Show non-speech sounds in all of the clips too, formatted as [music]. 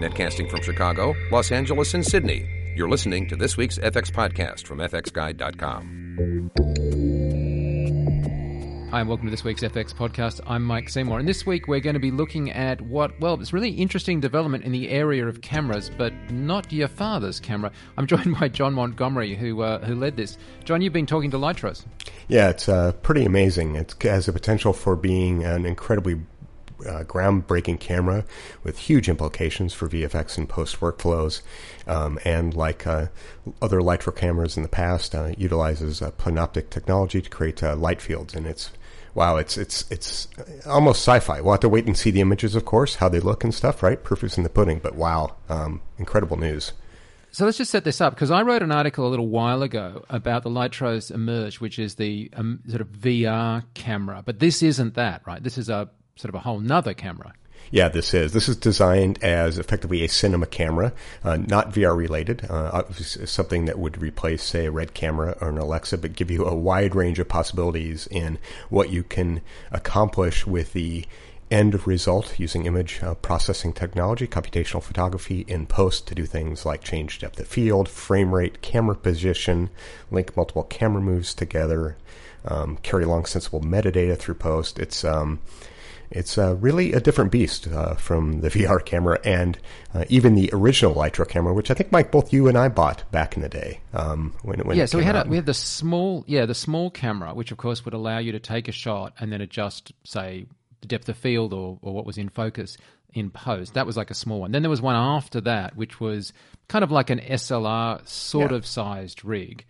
Netcasting from Chicago, Los Angeles, and Sydney. You're listening to this week's FX podcast from FXGuide.com. Hi, and welcome to this week's FX podcast. I'm Mike Seymour, and this week we're going to be looking at what, well, it's really interesting development in the area of cameras, but not your father's camera. I'm [laughs] joined by John Montgomery, who uh, who led this. John, you've been talking to Lytros. Yeah, it's uh, pretty amazing. It has the potential for being an incredibly uh, groundbreaking camera with huge implications for VFX and post workflows. Um, and like uh, other Lytro cameras in the past, uh, utilizes plenoptic technology to create uh, light fields. And it's wow, it's it's it's almost sci-fi. We'll have to wait and see the images, of course, how they look and stuff. Right, proof is in the pudding. But wow, um, incredible news. So let's just set this up because I wrote an article a little while ago about the Lytros Immerge, which is the um, sort of VR camera. But this isn't that, right? This is a sort of a whole nother camera. Yeah, this is. This is designed as effectively a cinema camera, uh, not VR related. Uh, something that would replace, say, a Red camera or an Alexa, but give you a wide range of possibilities in what you can accomplish with the end result using image uh, processing technology, computational photography in post to do things like change depth of field, frame rate, camera position, link multiple camera moves together, um, carry along sensible metadata through post. It's um, it's uh, really a different beast uh, from the [laughs] VR camera and uh, even the original Lytro camera, which I think Mike, both you and I bought back in the day. Um, when, when yeah, so we had a, we had the small yeah the small camera, which of course would allow you to take a shot and then adjust say the depth of field or, or what was in focus in post. That was like a small one. Then there was one after that, which was kind of like an SLR sort yeah. of sized rig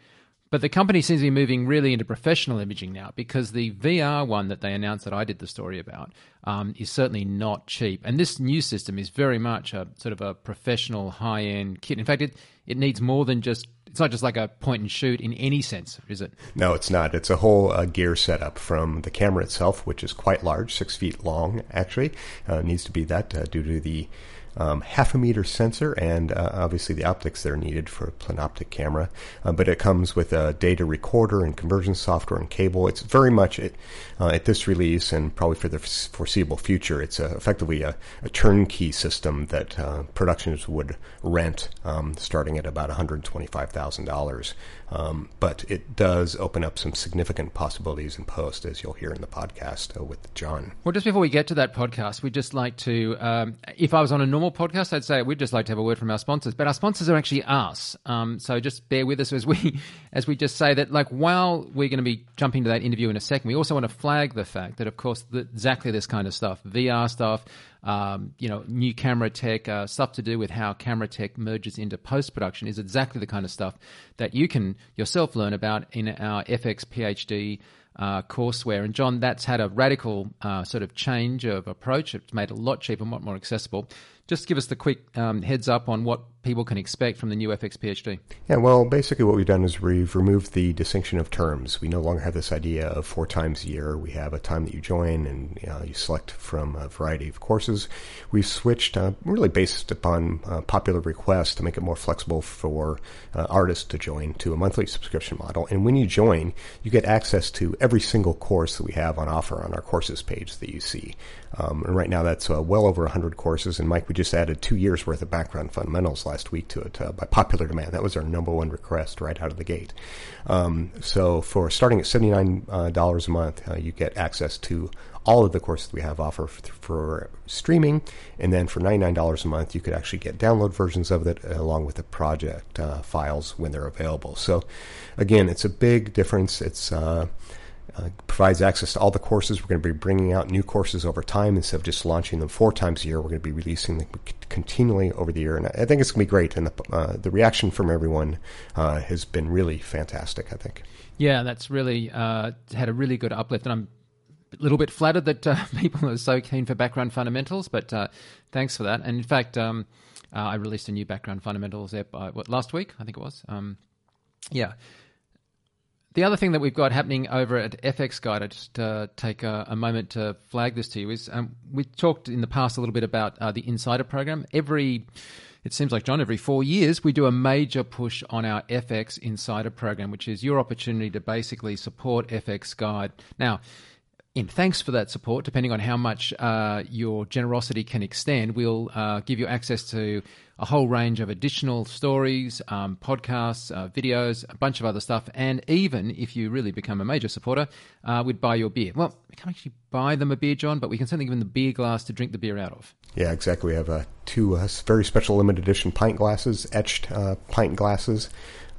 but the company seems to be moving really into professional imaging now because the VR one that they announced that I did the story about um, is certainly not cheap. And this new system is very much a sort of a professional high end kit. In fact, it, it needs more than just, it's not just like a point and shoot in any sense, is it? No, it's not. It's a whole uh, gear setup from the camera itself, which is quite large, six feet long, actually. Uh, needs to be that uh, due to the um, half a meter sensor and uh, obviously the optics that are needed for a plenoptic camera. Uh, but it comes with a data recorder and conversion software and cable. It's very much it, uh, at this release and probably for the foreseeable future. It's effectively a, a, turnkey system that uh, productions would rent, um, starting at about one hundred twenty-five thousand dollars. Um, but it does open up some significant possibilities in post, as you'll hear in the podcast uh, with John. Well, just before we get to that podcast, we'd just like to, um, if I was on a normal podcast, I'd say we'd just like to have a word from our sponsors. But our sponsors are actually us, um, so just bear with us as we, [laughs] as we just say that. Like while we're going to be jumping to that interview in a second, we also want to flag the fact that, of course, the, exactly this kind of stuff, VR stuff um, you know, new camera tech, uh, stuff to do with how camera tech merges into post production is exactly the kind of stuff that you can yourself learn about in our FX PhD uh, courseware. And John, that's had a radical uh, sort of change of approach. It's made a lot cheaper a lot more accessible. Just give us the quick um, heads up on what people can expect from the new FX PhD? Yeah, well, basically what we've done is we've removed the distinction of terms. We no longer have this idea of four times a year. We have a time that you join and you, know, you select from a variety of courses. We've switched uh, really based upon uh, popular requests to make it more flexible for uh, artists to join to a monthly subscription model. And when you join, you get access to every single course that we have on offer on our courses page that you see. Um, and right now that's uh, well over 100 courses. And Mike, we just added two years worth of background fundamentals last week to it uh, by popular demand. That was our number one request right out of the gate. Um, so for starting at $79 uh, a month, uh, you get access to all of the courses we have offer for, for, streaming. And then for $99 a month, you could actually get download versions of it along with the project uh, files when they're available. So again, it's a big difference. It's, uh, provides access to all the courses. We're going to be bringing out new courses over time instead of just launching them four times a year. We're going to be releasing them continually over the year, and I think it's going to be great. And the uh, the reaction from everyone uh, has been really fantastic. I think. Yeah, that's really uh, had a really good uplift, and I'm a little bit flattered that uh, [laughs] people are so keen for background fundamentals. But uh, thanks for that. And in fact, um, I released a new background fundamentals app what, last week, I think it was. Um, yeah. The other thing that we've got happening over at FX Guide, I just uh, take a, a, moment to flag this to you, is um, we talked in the past a little bit about uh, the Insider program. Every, it seems like, John, every four years we do a major push on our FX Insider program, which is your opportunity to basically support FX Guide. Now, in thanks for that support, depending on how much uh, your generosity can extend, we'll uh, give you access to a whole range of additional stories, um, podcasts, uh, videos, a bunch of other stuff. And even if you really become a major supporter, uh, we'd buy your beer. Well, we can't actually buy them a beer, John, but we can certainly give them the beer glass to drink the beer out of. Yeah, exactly. We have uh, two uh, very special limited edition pint glasses, etched pint glasses.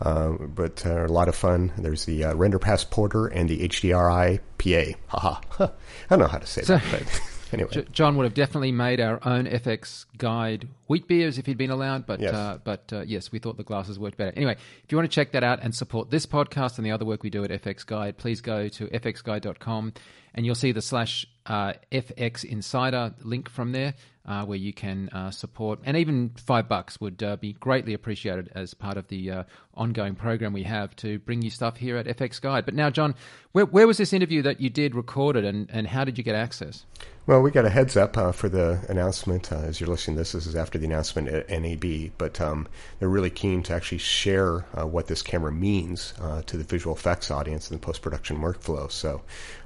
Uh, but uh, a lot of fun. There's the uh, Render Pass Porter and the HDRI PA. Haha. [laughs] I don't know how to say so, that, but [laughs] anyway. J- John would have definitely made our own FX guide wheat beers if he'd been allowed, but yes. Uh, but uh, yes, we thought the glasses worked better. Anyway, if you want to check that out and support this podcast and the other work we do at FX Guide, please go to fxguide.com and you'll see the slash uh, FX Insider link from there uh, where you can uh, support, and even five bucks would uh, be greatly appreciated as part of the uh, ongoing program we have to bring you stuff here at FX Guide. But now, John, where, where was this interview that you did recorded, and, and how did you get access? Well, we got a heads up uh, for the announcement. Uh, as you're listening to this, this is after the announcement at NAB, but um, they're really keen to actually share what this camera means to the visual effects audience and the post production workflow. So,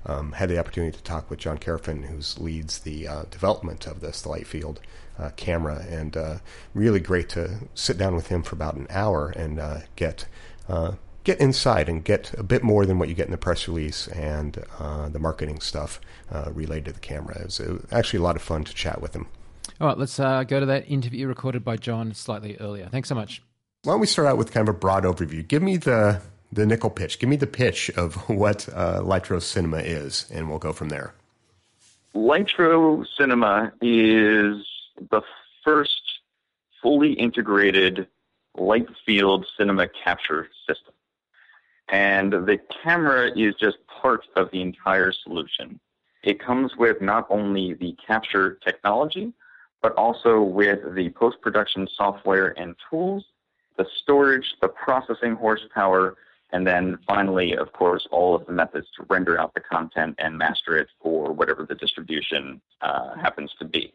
um, had the opportunity to talk with Jon Karafin, who leads the development of this, light field uh, camera, and uh, really great to sit down with him for about an hour and uh, get uh, get inside and get a bit more than what you get in the press release and uh, the marketing stuff related to the camera. It was, it was, actually a lot of fun to chat with him. All right, let's go to that interview recorded by John slightly earlier. Thanks so much. Why don't we start out with kind of a broad overview? Give me the the nickel pitch. Give me the pitch of [laughs] what uh, Lytro Cinema is, and we'll go from there. Lytro Cinema is the first fully integrated light field cinema capture system. And the camera is just part of the entire solution. It comes with not only the capture technology, but also with the post production software and tools, the storage, the processing horsepower, and then finally, of course, all of the methods to render out the content and master it for whatever the distribution uh, happens to be.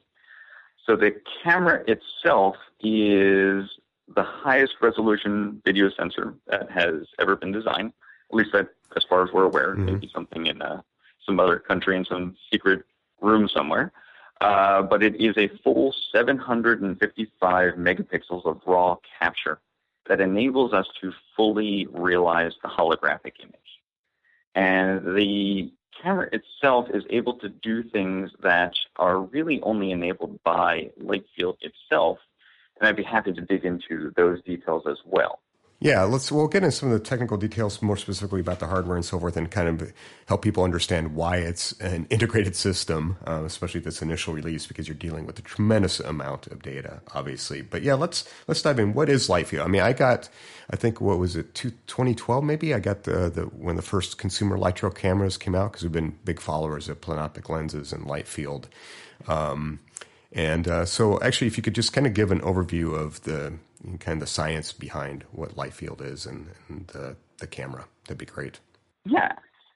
So the camera itself is the highest resolution video sensor that has ever been designed, at least that, as far as we're aware. Mm-hmm. Maybe something in uh, some other country in some secret room somewhere. Uh, but it is a full 755 megapixels of raw capture that enables us to fully realize the holographic image. And the camera itself is able to do things that are really only enabled by light field itself. And I'd be happy to dig into those details as well. Yeah, let's we'll get into some of the technical details more specifically about the hardware and so forth, and kind of help people understand why it's an [laughs] integrated system, uh, especially this initial release, because you're dealing with a tremendous amount of data, obviously. But yeah, let's let's dive in. What is LightField? I mean, I got, I think what was it, 2012 maybe? I got the the when the first consumer Lytro cameras came out because we've been big followers of Plenoptic lenses and LightField. Um, and uh, so, actually, if you could just kind of give an overview of the kind of the science behind what light field is and, and the, the camera, that'd be great. Yeah,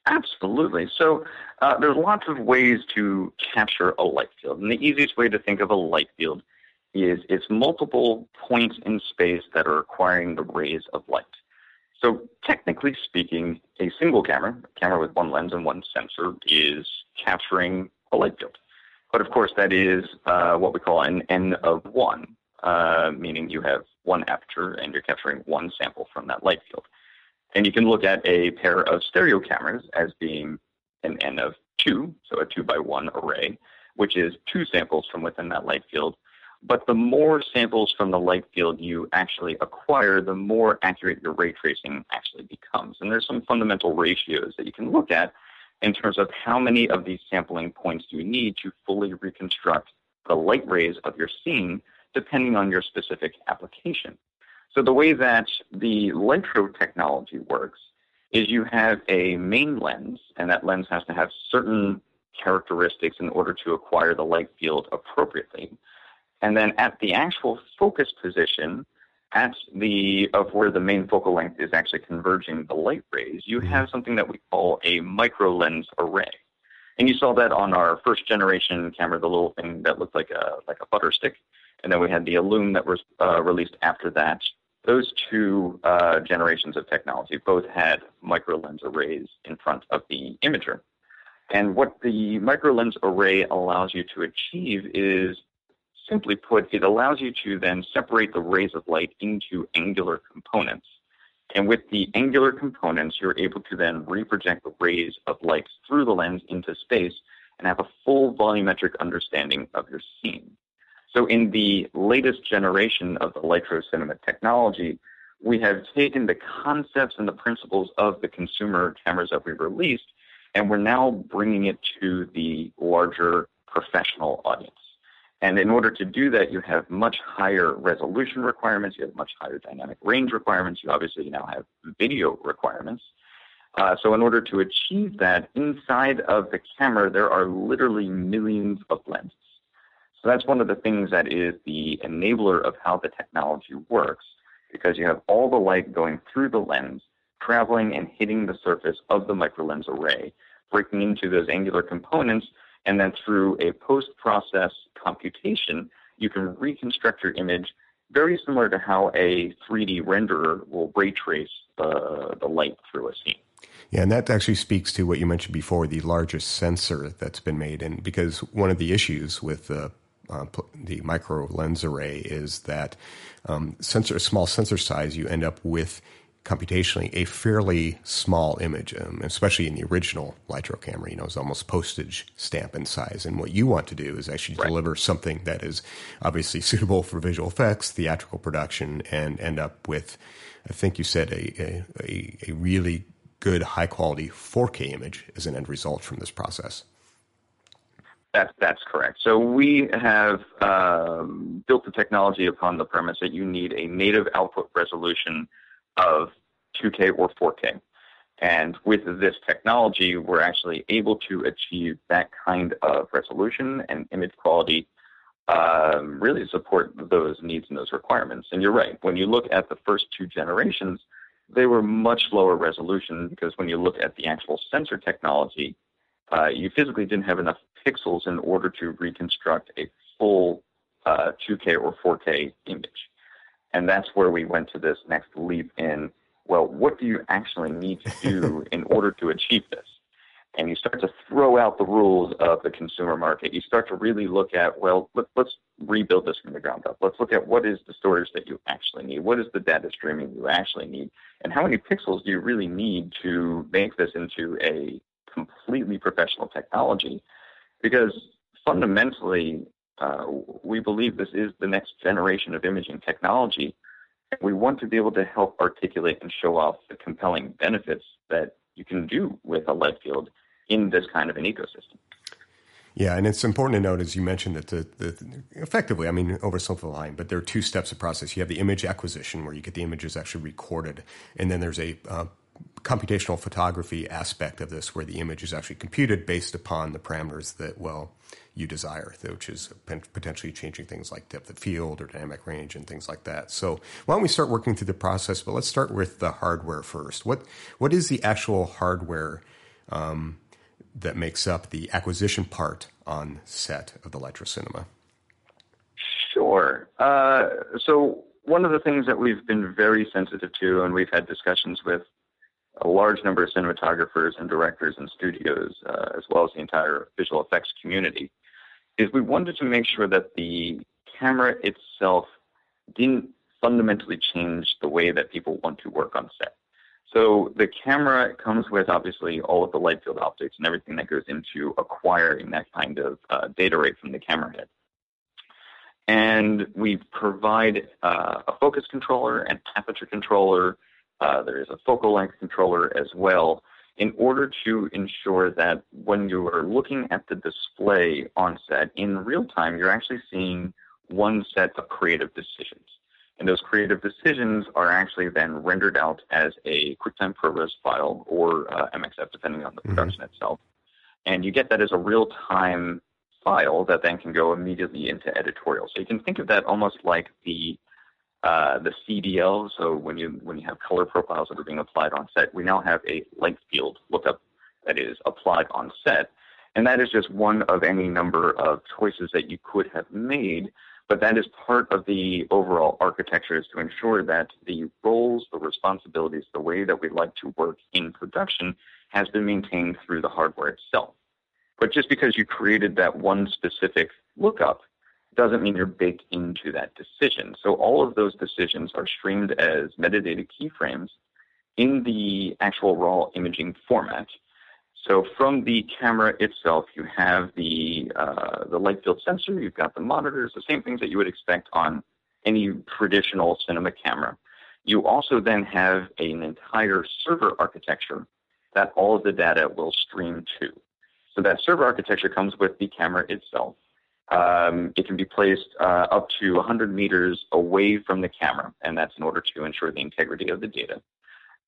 absolutely. So, uh, there's lots of ways to capture a light field, and the easiest way to think of a light field is it's multiple points in space that are acquiring the rays of light. So, technically speaking, a single camera, a camera with one lens and one sensor, is capturing a light field. But of course, that is uh, what we call an N of one, uh, meaning you have one aperture and you're capturing one sample from that light field. And you can look at a pair of stereo cameras as being an N of two, so a two by one array, which is two samples from within that light field. But the more samples from the light field you actually acquire, the more accurate your ray tracing actually becomes. And there's some fundamental ratios that you can look at in terms of how many of these sampling points do you need to fully reconstruct the light rays of your scene, depending on your specific application. So the way that the Lytro technology works is you have a main lens, and that lens has to have certain characteristics in order to acquire the light field appropriately. And then at the actual focus position, at the of where the main focal length is actually converging the light rays, you have mm-hmm. something that we call a micro lens array. And you saw that on our first generation camera, the little thing that looked like a like a butter stick, and then we had the Illum that was uh, released after that. Those two uh, generations of technology both had micro lens arrays in front of the imager. And what the microlens array allows you to achieve is, simply put, it allows you to then separate the rays of light into angular components. And with the angular components, you're able to then reproject the rays of light through the lens into space and have a full volumetric understanding of your scene. So in the latest generation of the Lytro cinema technology, we have taken the concepts and the principles of the consumer cameras that we released, and we're now bringing it to the larger professional audience. And in order to do that, you have much higher resolution requirements, you have much higher dynamic range requirements, you obviously now have video requirements. Uh, so in order to achieve that, inside of the camera, there are literally millions of lenses. So that's one of the things that is the enabler of how the technology works, because you have all the light going through the lens, traveling and hitting the surface of the microlens array, breaking into those angular components, and then through a post-process computation, you can reconstruct your image very similar to how a 3D renderer will ray trace the, the light through a scene. Yeah, and that actually speaks to what you mentioned before, the largest sensor that's been made. And because one of the issues with the uh, the micro lens array is that um, sensor, a small sensor size, you end up with computationally a fairly small image, um, especially in the original Lytro camera. You know, it's almost postage stamp in size. And what you want to do is actually right. deliver something that is obviously suitable for visual effects, theatrical production, and end up with, I think you said, a, a, a really good high quality 4K image as an end result from this process. That's that's correct. So we have um, built the technology upon the premise that you need a native output resolution of 2K or 4K, and with this technology, we're actually able to achieve that kind of resolution and image quality. Um, really support those needs and those requirements. And you're right. When you look at the first two generations, they were much lower resolution because when you look at the actual sensor technology, uh, you physically didn't have enough pixels in order to reconstruct a full uh, 2K or 4K image. And that's where we went to this next leap in, well, what do you actually need to do [laughs] in order to achieve this? And you start to throw out the rules of the consumer market. You start to really look at, well, let, us rebuild this from the ground up. Let's look at what is the storage that you actually need? What is the data streaming you actually need? And how many pixels do you really need to make this into a completely professional technology? Because fundamentally, uh, we believe this is the next generation of imaging technology. And We want to be able to help articulate and show off the compelling benefits that you can do with a lead field in this kind of an ecosystem. Yeah, and it's important to note, as you mentioned, that the, the effectively, I mean, oversimplifying, but there are two steps of process. You have the image acquisition, where you get the images actually recorded, and then there's a uh, computational photography aspect of this, where the image is actually computed based upon the parameters that well you desire, which is potentially changing things like depth of field or dynamic range and things like that. So why don't we start working through the process? But let's start with the hardware first. What what is the actual hardware? Um, that makes up the acquisition part on set of the Lytro Cinema? Sure. Uh, so one of the things that we've been very sensitive to, and we've had discussions with a large number of cinematographers and directors and studios, uh, as well as the entire visual effects community, is we wanted to make sure that the camera itself didn't fundamentally change the way that people want to work on set. So the camera comes with obviously all of the light field optics and everything that goes into acquiring that kind of uh, data rate from the camera head. And we provide uh, a focus controller, an aperture controller. Uh, there is a focal length controller as well in order to ensure that when you are looking at the display on set in real time, you're actually seeing one set of creative decisions. And those creative decisions are actually then rendered out as a QuickTime ProRes file or uh, MXF, depending on the mm-hmm. production mm-hmm. itself. And you get that as a real time file that then can go immediately into editorial. So you can think of that almost like the uh, the CDL. So when you when you have color profiles that are being applied on set, we now have a light field lookup that is applied on set, and that is just one of any number of choices that you could have made but that is part of the overall architecture is to ensure that the roles, the responsibilities, the way that we like to work in production has been maintained through the hardware itself. But just because you created that one specific lookup doesn't mean you're baked into that decision. So all of those decisions are streamed as metadata keyframes in the actual raw imaging format. So from the camera itself, you have the uh, the light field sensor, you've got the monitors, the same things that you would expect on any traditional cinema camera. You also then have an entire server architecture that all of the data will stream to. So that server architecture comes with the camera itself. Um, it can be placed uh, up to 100 meters away from the camera, and that's in order to ensure the integrity of the data.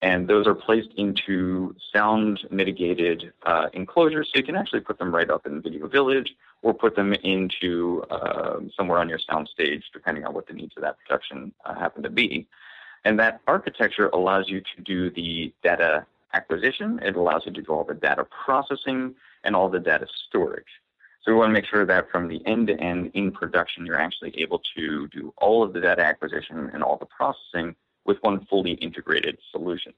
And those are placed into sound mitigated uh, enclosures, so you can actually put them right up in Video Village or put them into uh, somewhere on your sound stage, depending on what the needs of that production uh, happen to be. And that architecture allows you to do the data acquisition, it allows you to do all the data processing and all the data storage. So we want to make sure that from the end to end in production, you're actually able to do all of the data acquisition and all the processing with one fully integrated solution.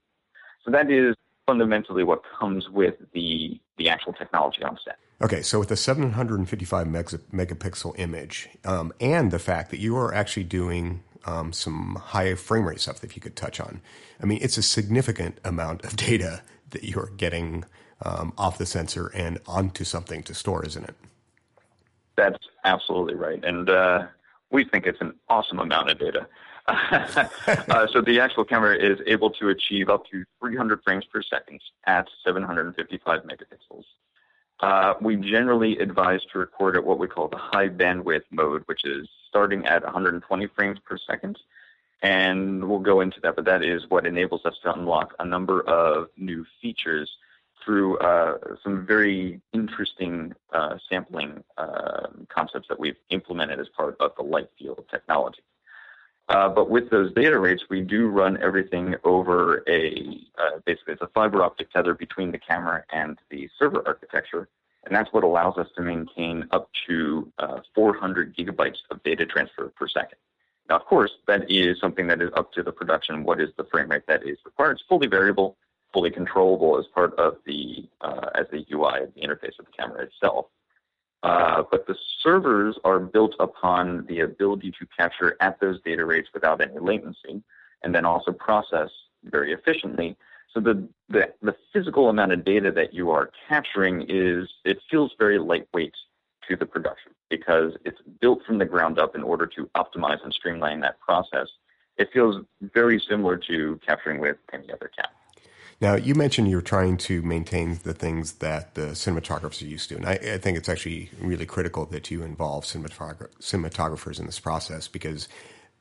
So that is fundamentally what comes with the the actual technology on set. Okay, so with the 755 megapixel image, um, and the fact that you are actually doing um, some high frame rate stuff that you could touch on, I mean, it's a significant amount of data that you're getting um, off the sensor and onto something to store, isn't it? That's absolutely right, and uh, we think it's an awesome amount of data. [laughs] uh, so the actual camera is able to achieve up to 300 frames per second at 755 megapixels. Uh, we generally advise to record at what we call the high bandwidth mode, which is starting at 120 frames per second. And we'll go into that, but that is what enables us to unlock a number of new features through uh, some very interesting uh, sampling uh, concepts that we've implemented as part of the light field technology. Uh, but with those data rates, we do run everything over a uh, basically it's a fiber optic tether between the camera and the server architecture, and that's what allows us to maintain up to uh, 400 gigabytes of data transfer per second. Now, of course, that is something that is up to the production. What is the frame rate that is required? It's fully variable, fully controllable as part of the uh, as the UI of the interface of the camera itself. Uh, but the servers are built upon the ability to capture at those data rates without any latency, and then also process very efficiently. So the, the, the physical amount of data that you are capturing is it feels very lightweight to the production because it's built from the ground up in order to optimize and streamline that process. It feels very similar to capturing with any other camera. Now, you mentioned you're trying to maintain the things that the cinematographers are used to, and I, I think it's actually really critical that you involve cinematogra- cinematographers in this process because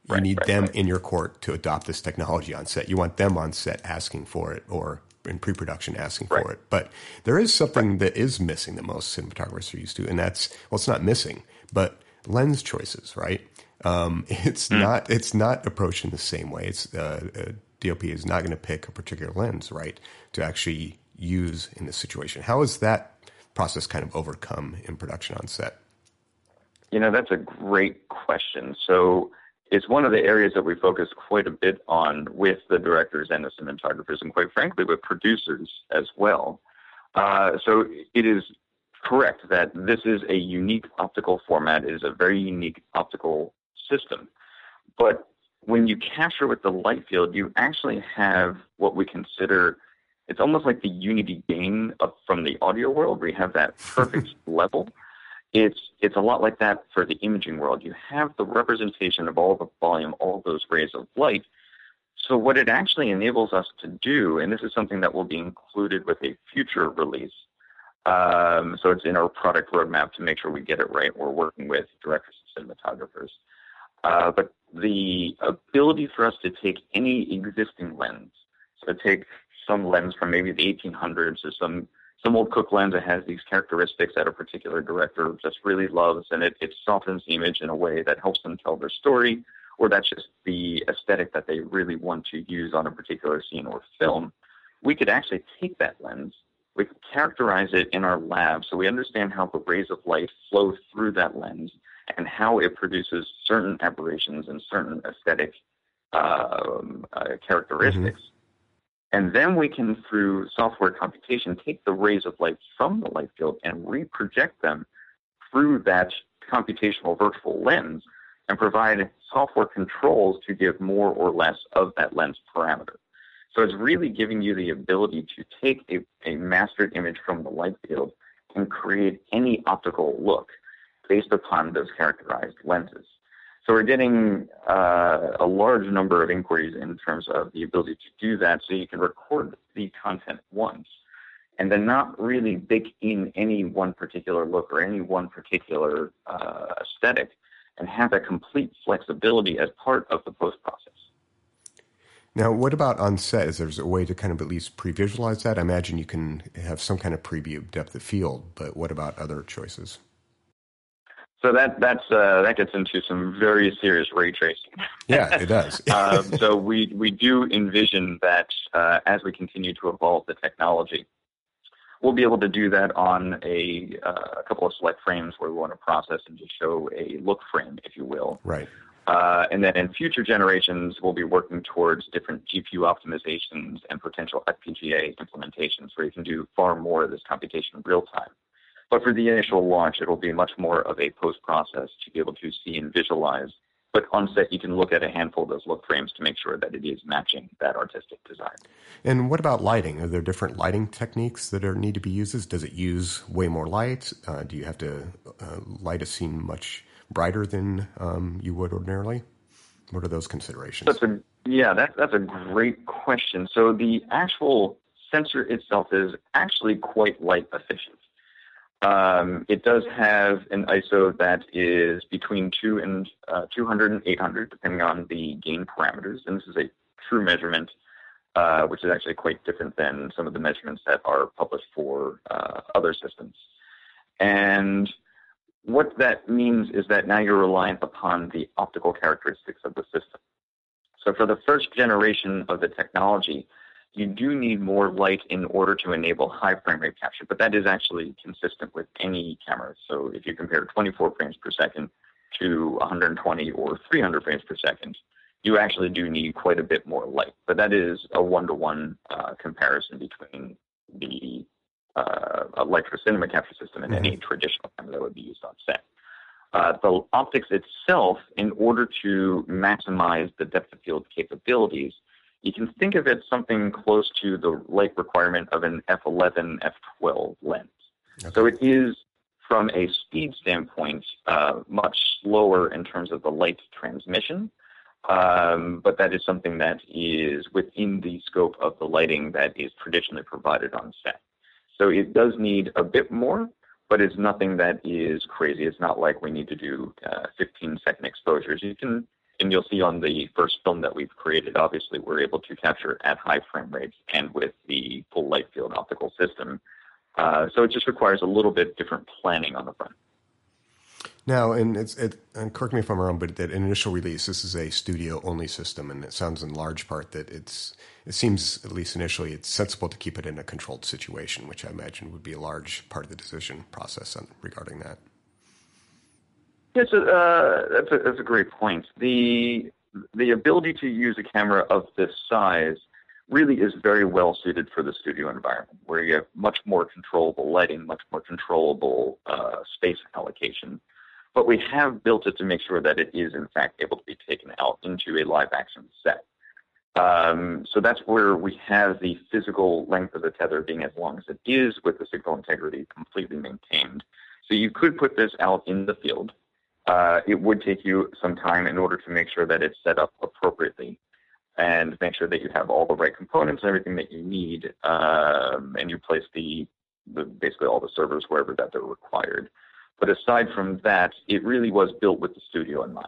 you right, need right, them right. in your court to adopt this technology on set. You want them on set asking for it or in pre-production asking for it. But there is something that is missing that most cinematographers are used to, and that's well, it's not missing, but lens choices, right? Um, [laughs] it's mm. not it's not approached in the same way. It's uh, uh, DOP is not going to pick a particular lens, right, to actually use in this situation. How is that process kind of overcome in production on set? You know, that's a great question. So it's one of the areas that we focus quite a bit on with the directors and the cinematographers, and quite frankly, with producers as well. Uh, so it is correct that this is a unique optical format. It is a very unique optical system. But when you capture with the light field, you actually have what we consider it's almost like the unity gain of, from the audio world, where you have that perfect [laughs] level. It's it's a lot like that for the imaging world. You have the representation of all the volume, all those rays of light. So what it actually enables us to do, and this is something that will be included with a future release. Um, so it's in our product roadmap to make sure we get it right. We're working with directors and cinematographers. Uh, but the ability for us to take any existing lens, so take some lens from maybe the 1800s or some some old Cooke lens that has these characteristics that a particular director just really loves, and it, it softens the image in a way that helps them tell their story, or that's just the aesthetic that they really want to use on a particular scene or film. We could actually take that lens, we could characterize it in our lab so we understand how the rays of light flow through that lens and how it produces certain aberrations and certain aesthetic um, uh, characteristics. Mm-hmm. And then we can, through software computation, take the rays of light from the light field and reproject them through that computational virtual lens and provide software controls to give more or less of that lens parameter. So it's really giving you the ability to take a, a mastered image from the light field and create any optical look based upon those characterized lenses. So we're getting uh, a large number of inquiries in terms of the ability to do that so you can record the content once and then not really bake in any one particular look or any one particular uh, aesthetic and have that complete flexibility as part of the post process. Now, what about on set? Is there a way to kind of at least pre-visualize that? I imagine you can have some kind of preview depth of field, but what about other choices? So that that's uh, that gets into some very serious ray tracing. [laughs] Yeah, it does. uh, [laughs] so we we do envision that uh, as we continue to evolve the technology, we'll be able to do that on a, uh, a couple of select frames where we want to process and just show a look frame, if you will. Right. Uh, and then in future generations, we'll be working towards different GPU optimizations and potential FPGA implementations where you can do far more of this computation in real time. But for the initial launch, it'll be much more of a post process to be able to see and visualize. But on set, you can look at a handful of those look frames to make sure that it is matching that artistic design. And what about lighting? Are there different lighting techniques that are need to be used? Does it use way more light? Uh, do you have to uh, light a scene much brighter than um, you would ordinarily? What are those considerations? That's a, yeah, that, that's a great question. So the actual sensor itself is actually quite light efficient. Um, it does have an ISO that is between two and uh, 200 and 800, depending on the gain parameters. And this is a true measurement, uh, which is actually quite different than some of the measurements that are published for uh, other systems. And what that means is that now you're reliant upon the optical characteristics of the system. So for the first generation of the technology, you do need more light in order to enable high frame rate capture, but that is actually consistent with any camera. So if you compare 24 frames per second to 120 or 300 frames per second, you actually do need quite a bit more light. But that is a one-to-one uh, comparison between the uh, Lytro Cinema capture system and mm-hmm. any traditional camera that would be used on set. Uh, the optics itself, in order to maximize the depth of field capabilities, you can think of it something close to the light requirement of an f11, f12 lens. Okay. So it is, from a speed standpoint, uh, much slower in terms of the light transmission. Um, but that is something that is within the scope of the lighting that is traditionally provided on set. So it does need a bit more, but it's nothing that is crazy. It's not like we need to do uh, 15 second exposures. You can and you'll see on the first film that we've created, obviously, we're able to capture at high frame rates and with the full light field optical system. Uh, so it just requires a little bit different planning on the front. Now, and it's it, and correct me if I'm wrong, but that initial release, this is a studio only system, and it sounds in large part that it's it seems at least initially it's sensible to keep it in a controlled situation, which I imagine would be a large part of the decision process regarding that. Yes, uh, that's, a, that's a great point. The the ability to use a camera of this size really is very well suited for the studio environment, where you have much more controllable lighting, much more controllable uh, space allocation. But we have built it to make sure that it is, in fact, able to be taken out into a live action set. Um, so that's where we have the physical length of the tether being as long as it is, with the signal integrity completely maintained. So you could put this out in the field uh, it would take you some time in order to make sure that it's set up appropriately and make sure that you have all the right components and everything that you need, um, and you place the, the, basically all the servers wherever that they're required. But aside from that, it really was built with the studio in mind.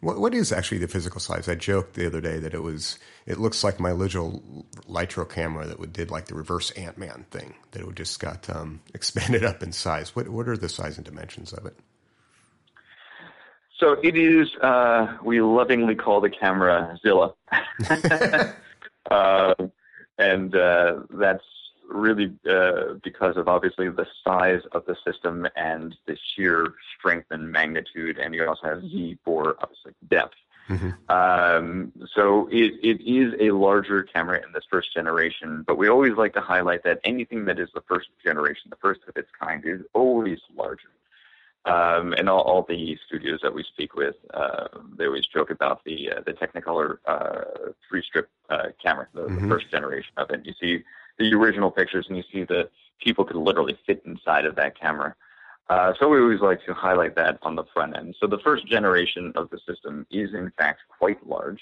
What, what is actually the physical size? I joked the other day that it was. It looks like my little Lytro camera that did like the reverse Ant Man thing. That it just got um, [laughs] expanded up in size. What what are the size and dimensions of it? So it is, uh, we lovingly call the camera Zilla. uh, [laughs] [laughs] and uh, that's really uh, because of obviously the size of the system and the sheer strength and magnitude. And you also have Z for obviously depth. Mm-hmm. Um, so it, it is a larger camera in this first generation, but we always like to highlight that anything that is the first generation, the first of its kind, is always larger. Um, and all, all, the studios that we speak with, uh, they always joke about the uh, the Technicolor uh, three strip uh, camera, the, mm-hmm. the, first generation of it. You see the original pictures, and you see that people could literally fit inside of that camera. Uh, so we always like to highlight that on the front end. So the first generation of the system is in fact quite large.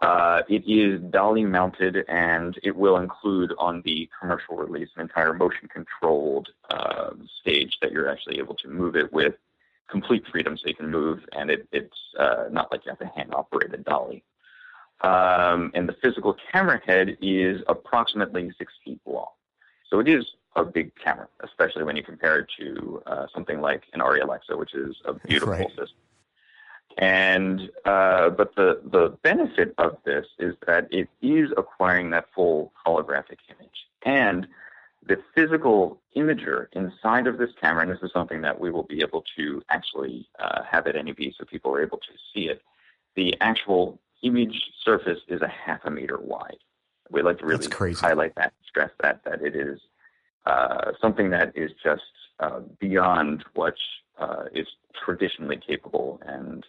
Uh, it is dolly mounted and it will include on the commercial release an entire motion controlled uh, stage that you're actually able to move it with complete freedom so you can move and it, it's uh, not like you have a hand operated dolly. Um, and the physical camera head is approximately six feet long. So it is a big camera, especially when you compare it to uh, something like an Arri Alexa, which is a beautiful right. system. And uh, but the the benefit of this is that it is acquiring that full holographic image, and the physical imager inside of this camera, and this is something that we will be able to actually uh, have at NAB, so people are able to see it. The actual image surface is a half a meter wide. We like to really highlight that, stress that that it is uh, something that is just uh, beyond what uh, is traditionally capable, and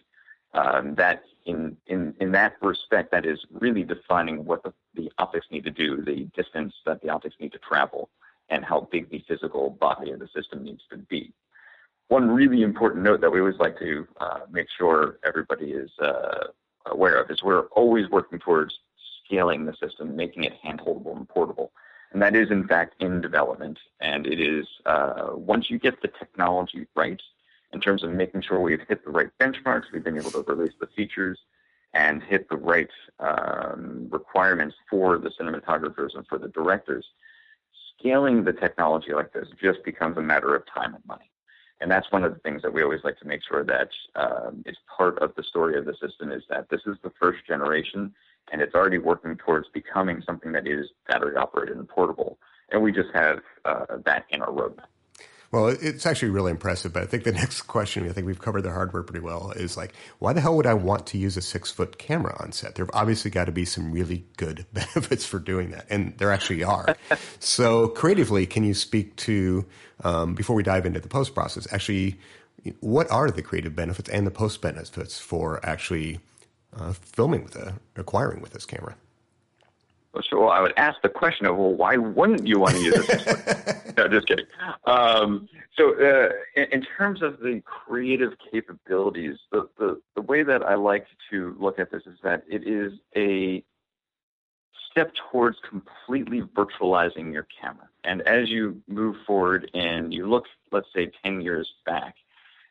um, that in, in in that respect, that is really defining what the, the optics need to do, the distance that the optics need to travel, and how big the physical body of the system needs to be. One really important note that we always like to uh, make sure everybody is uh, aware of is we're always working towards scaling the system, making it handholdable and portable. And that is, in fact, in development. And it is, uh, once you get the technology right, in terms of making sure we've hit the right benchmarks, we've been able to release the features and hit the right um, requirements for the cinematographers and for the directors, scaling the technology like this just becomes a matter of time and money. And that's one of the things that we always like to make sure that um, is part of the story of the system is that this is the first generation and it's already working towards becoming something that is battery operated and portable. And we just have uh, that in our roadmap. Well, it's actually really impressive. But I think the [laughs] next question, I think we've covered the hardware pretty well, is like, why the hell would I want to use a six foot camera on set? There have obviously got to be some really good [laughs] benefits for doing that. And there actually are. [laughs] so, creatively, can you speak to, um, before we dive into the post process, actually, what are the creative benefits and the post benefits for actually uh, filming with a, acquiring with this camera? So I would ask the question of, well, why wouldn't you want to use this? [laughs] no, just kidding. Um, so uh, in, in, terms of the creative capabilities, the, the, the way that I like to look at this is that it is a step towards completely virtualizing your camera. And as you move forward and you look, let's say, 10 years back,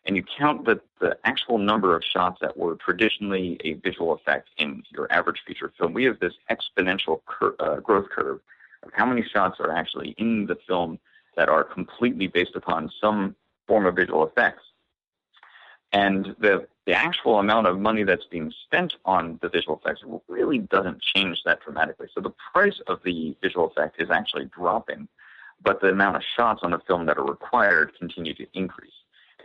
and you count the, the actual number of shots that were traditionally a visual effect in your average feature film, we have this exponential cur- uh, growth curve of how many shots are actually in the film that are completely based upon some form of visual effects. And the, the actual amount of money that's being spent on the visual effects really doesn't change that dramatically. So the price of the visual effect is actually dropping, but the amount of shots on the film that are required continue to increase.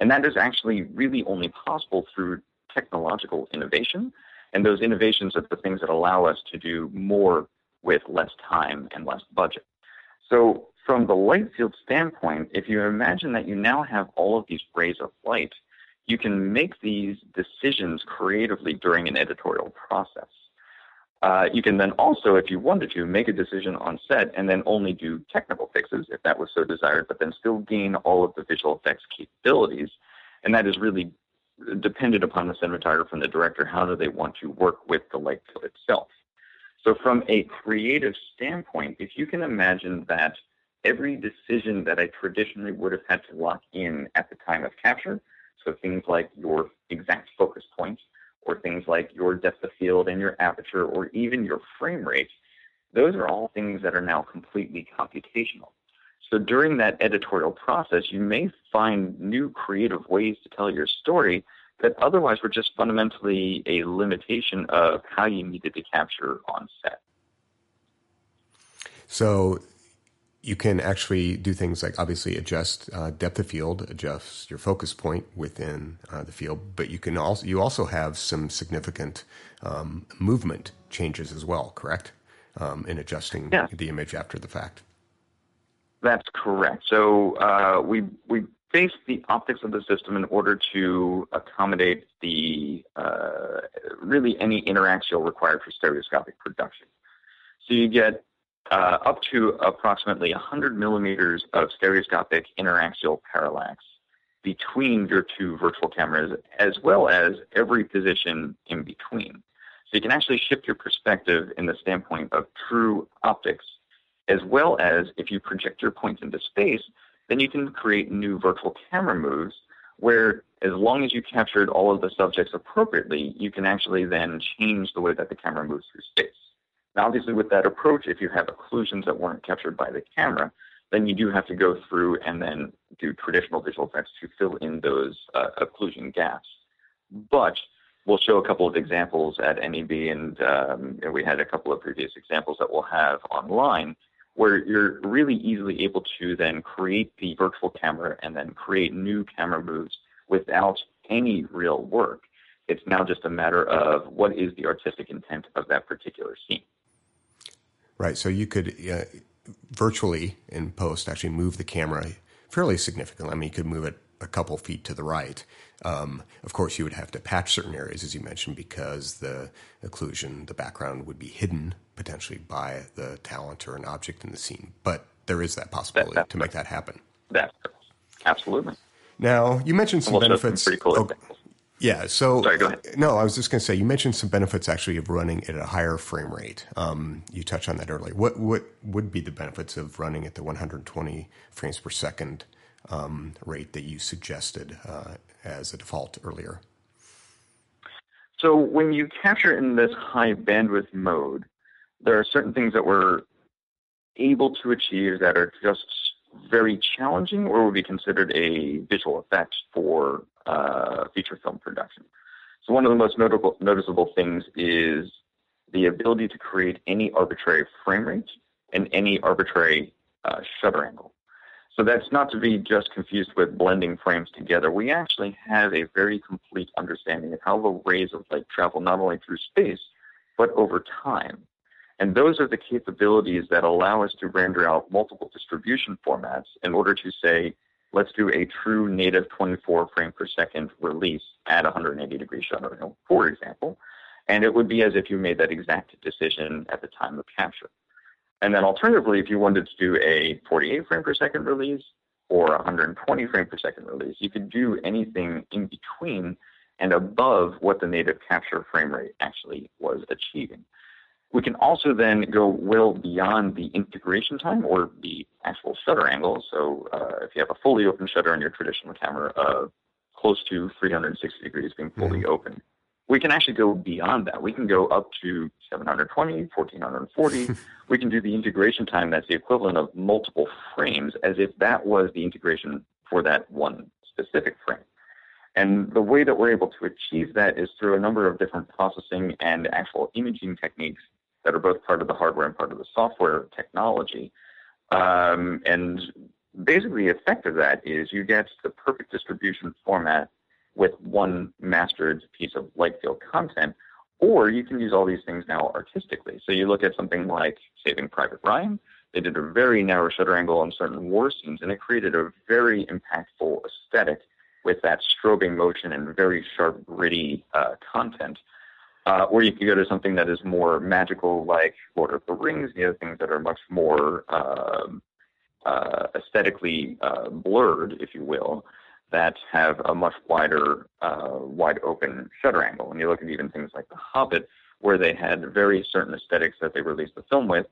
And that is actually really only possible through technological innovation. And those innovations are the things that allow us to do more with less time and less budget. So from the light field standpoint, if you imagine that you now have all of these rays of light, you can make these decisions creatively during an editorial process. Uh, you can then also, if you wanted to, make a decision on set and then only do technical fixes if that was so desired, but then still gain all of the visual effects capabilities. And that is really dependent upon the cinematographer and the director. How do they want to work with the light field itself? So, from a creative standpoint, if you can imagine that every decision that I traditionally would have had to lock in at the time of capture, so things like your exact focus point, or things like your depth of field and your aperture or even your frame rate, those are all things that are now completely computational. So during that editorial process, you may find new creative ways to tell your story that otherwise were just fundamentally a limitation of how you needed to capture on set. So you can actually do things like obviously adjust uh, depth of field, adjust your focus point within uh, the field, but you can also you also have some significant um, movement changes as well, correct? Um, in adjusting yeah. the image after the fact. That's correct. So uh, we we base the optics of the system in order to accommodate the uh, really any interaction required for stereoscopic production. So you get uh, up to approximately 100 millimeters of stereoscopic interaxial parallax between your two virtual cameras, as well as every position in between. So you can actually shift your perspective in the standpoint of true optics, as well as if you project your points into space, then you can create new virtual camera moves where as long as you captured all of the subjects appropriately, you can actually then change the way that the camera moves through space. Now, obviously, with that approach, if you have occlusions that weren't captured by the camera, then you do have to go through and then do traditional visual effects to fill in those uh, occlusion gaps. But we'll show a couple of examples at NAB, and um, we had a couple of previous examples that we'll have online where you're really easily able to then create the virtual camera and then create new camera moves without any real work. It's now just a matter of what is the artistic intent of that particular scene. Right. So you could uh, virtually in post actually move the camera fairly significantly. I mean, you could move it a couple feet to the right. Um, of course, you would have to patch certain areas, as you mentioned, because the occlusion, the background would be hidden potentially by the talent or an object in the scene. But there is that possibility that, to make that happen. That's absolutely. Now, you mentioned some benefits. Some pretty cool oh, yeah. So, Sorry. No, I was just going to say you mentioned some benefits actually of running at a higher frame rate. Um, you touched on that earlier. What what would be the benefits of running at the 120 frames per second um, rate that you suggested uh, as a default earlier? So when you capture in this high bandwidth mode, there are certain things that we're able to achieve that are just very challenging or would be considered a visual effect for uh, feature film production. So one of the most notable, noticeable things is the ability to create any arbitrary frame rate and any arbitrary uh, shutter angle. So that's not to be just confused with blending frames together. We actually have a very complete understanding of how the rays of light travel not only through space, but over time. And those are the capabilities that allow us to render out multiple distribution formats in order to say, let's do a true native 24 frame per second release at 180 degree shutter for example. And it would be as if you made that exact decision at the time of capture. And then alternatively, if you wanted to do a 48 frame per second release or 120 frame per second release, you could do anything in between and above what the native capture frame rate actually was achieving. We can also then go well beyond the integration time or the actual shutter angle. So uh, if you have a fully open shutter on your traditional camera, uh, close to 360 degrees being fully mm-hmm. open, we can actually go beyond that. We can go up to 720, 1440. [laughs] we can do the integration time that's the equivalent of multiple frames as if that was the integration for that one specific frame. And the way that we're able to achieve that is through a number of different processing and actual imaging techniques that are both part of the hardware and part of the software technology. Um, and basically, the effect of that is you get the perfect distribution format with one mastered piece of light field content, or you can use all these things now artistically. So you look at something like Saving Private Ryan. They did a very narrow shutter angle on certain war scenes, and it created a very impactful aesthetic with that strobing motion and very sharp, gritty uh, content. Uh, or you could go to something that is more magical, like Lord of the Rings, the other things that are much more uh, uh, aesthetically uh, blurred, if you will, that have a much wider, uh, wide open shutter angle. And you look at even things like The Hobbit, where they had very certain aesthetics that they released the film with.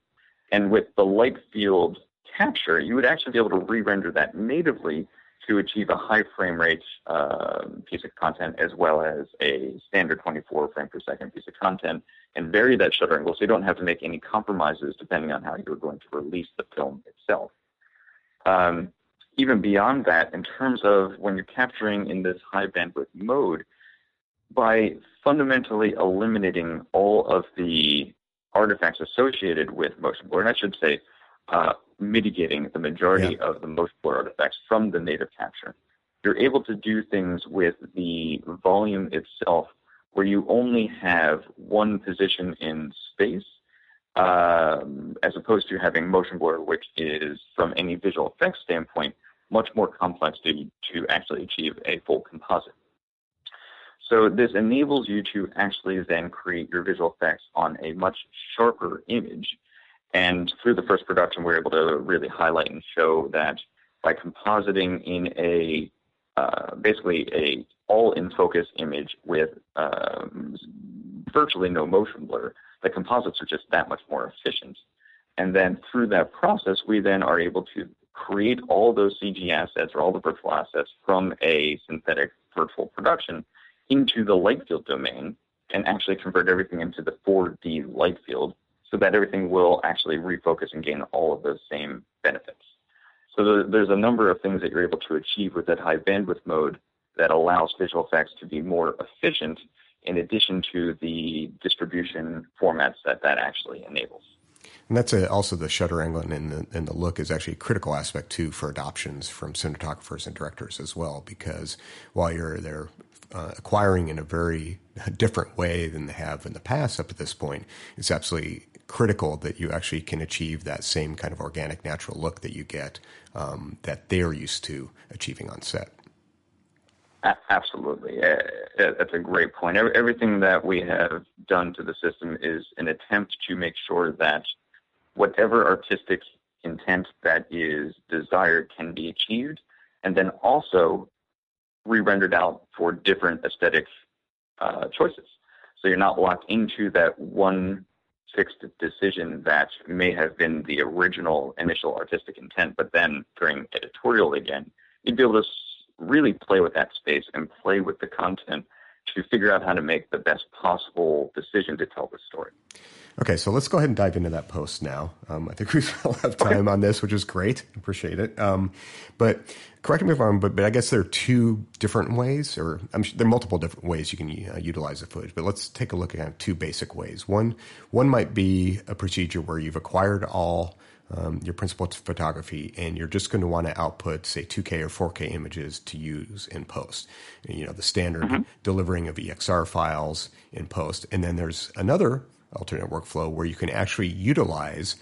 And with the light field capture, you would actually be able to re render that natively to achieve a high frame rate uh, piece of content as well as a standard 24 frame per second piece of content and vary that shutter angle so you don't have to make any compromises depending on how you're going to release the film itself. Um, even beyond that, in terms of when you're capturing in this high bandwidth mode, by fundamentally eliminating all of the artifacts associated with motion blur, and I should say uh, mitigating the majority yeah. of the motion blur artifacts from the native capture. You're able to do things with the volume itself where you only have one position in space um, as opposed to having motion blur, which is, from any visual effects standpoint, much more complex to, to actually achieve a full composite. So this enables you to actually then create your visual effects on a much sharper image. And through the first production, we're able to really highlight and show that by compositing in a uh, basically a all in focus image with um, virtually no motion blur, the composites are just that much more efficient. And then through that process, we then are able to create all those CG assets or all the virtual assets from a synthetic virtual production into the light field domain and actually convert everything into the 4D light field so that everything will actually refocus and gain all of those same benefits. So there's a number of things that you're able to achieve with that high bandwidth mode that allows visual effects to be more efficient in addition to the distribution formats that that actually enables. And that's a, also the shutter angle and the, and the look is actually a critical aspect too for adoptions from cinematographers and directors as well. Because while you're there uh, acquiring in a very different way than they have in the past up to this point, it's absolutely critical that you actually can achieve that same kind of organic, natural look that you get um, that they're used to achieving on set. Absolutely. That's a great point. Everything that we have done to the system is an attempt to make sure that whatever artistic intent that is desired can be achieved, and then also re-rendered out for different aesthetic uh, choices. So you're not locked into that one fixed decision that may have been the original initial artistic intent, but then during editorial again, you'd be able to really play with that space and play with the content to figure out how to make the best possible decision to tell the story. Okay, so let's go ahead and dive into that post now. Um, I think we still have time okay. on this, which is great. Appreciate it. Um, but correct me if I'm wrong, but, but I guess there are two different ways, or I'm sure there are multiple different ways you can uh, utilize the footage. But let's take a look at two basic ways. One, one might be a procedure where you've acquired all um, your principal photography, and you're just going to want to output, say, 2K or 4K images to use in post. You know, the standard mm-hmm. delivering of EXR files in post. And then there's another alternate workflow where you can actually utilize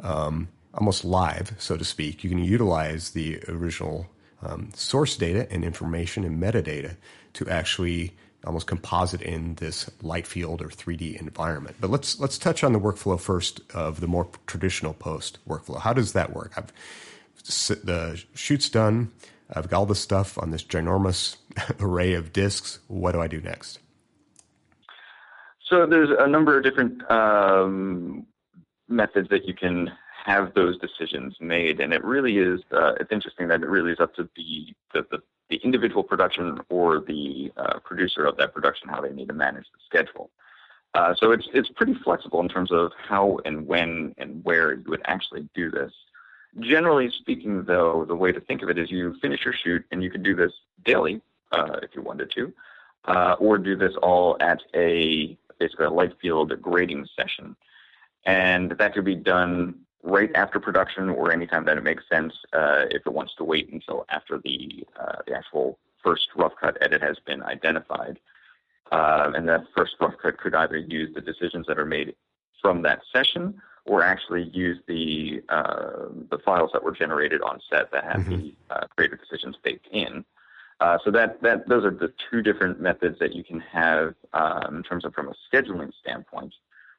um, almost live, so to speak. You can utilize the original um, source data and information and metadata to actually almost composite in this light field or 3D environment. But let's let's touch on the workflow first of the more traditional post workflow. How does that work? I've the shoot's done. I've got all the stuff on this ginormous [laughs] array of disks. What do I do next? So there's a number of different um, methods that you can have those decisions made, and it really is. Uh, it's interesting that it really is up to the the, the the individual production or the uh, producer of that production how they need to manage the schedule. Uh, so it's it's pretty flexible in terms of how and when and where you would actually do this. Generally speaking, though, the way to think of it is you finish your shoot and you can do this daily uh, if you wanted to, uh, or do this all at a basically a light field grading session, and that could be done right after production or anytime that it makes sense uh, if it wants to wait until after the uh, the actual first rough cut edit has been identified. Uh, and that first rough cut could either use the decisions that are made from that session or actually use the uh, the files that were generated on set that have mm-hmm. the uh, creative decisions baked in. Uh, so that, that those are the two different methods that you can have um, in terms of from a scheduling standpoint.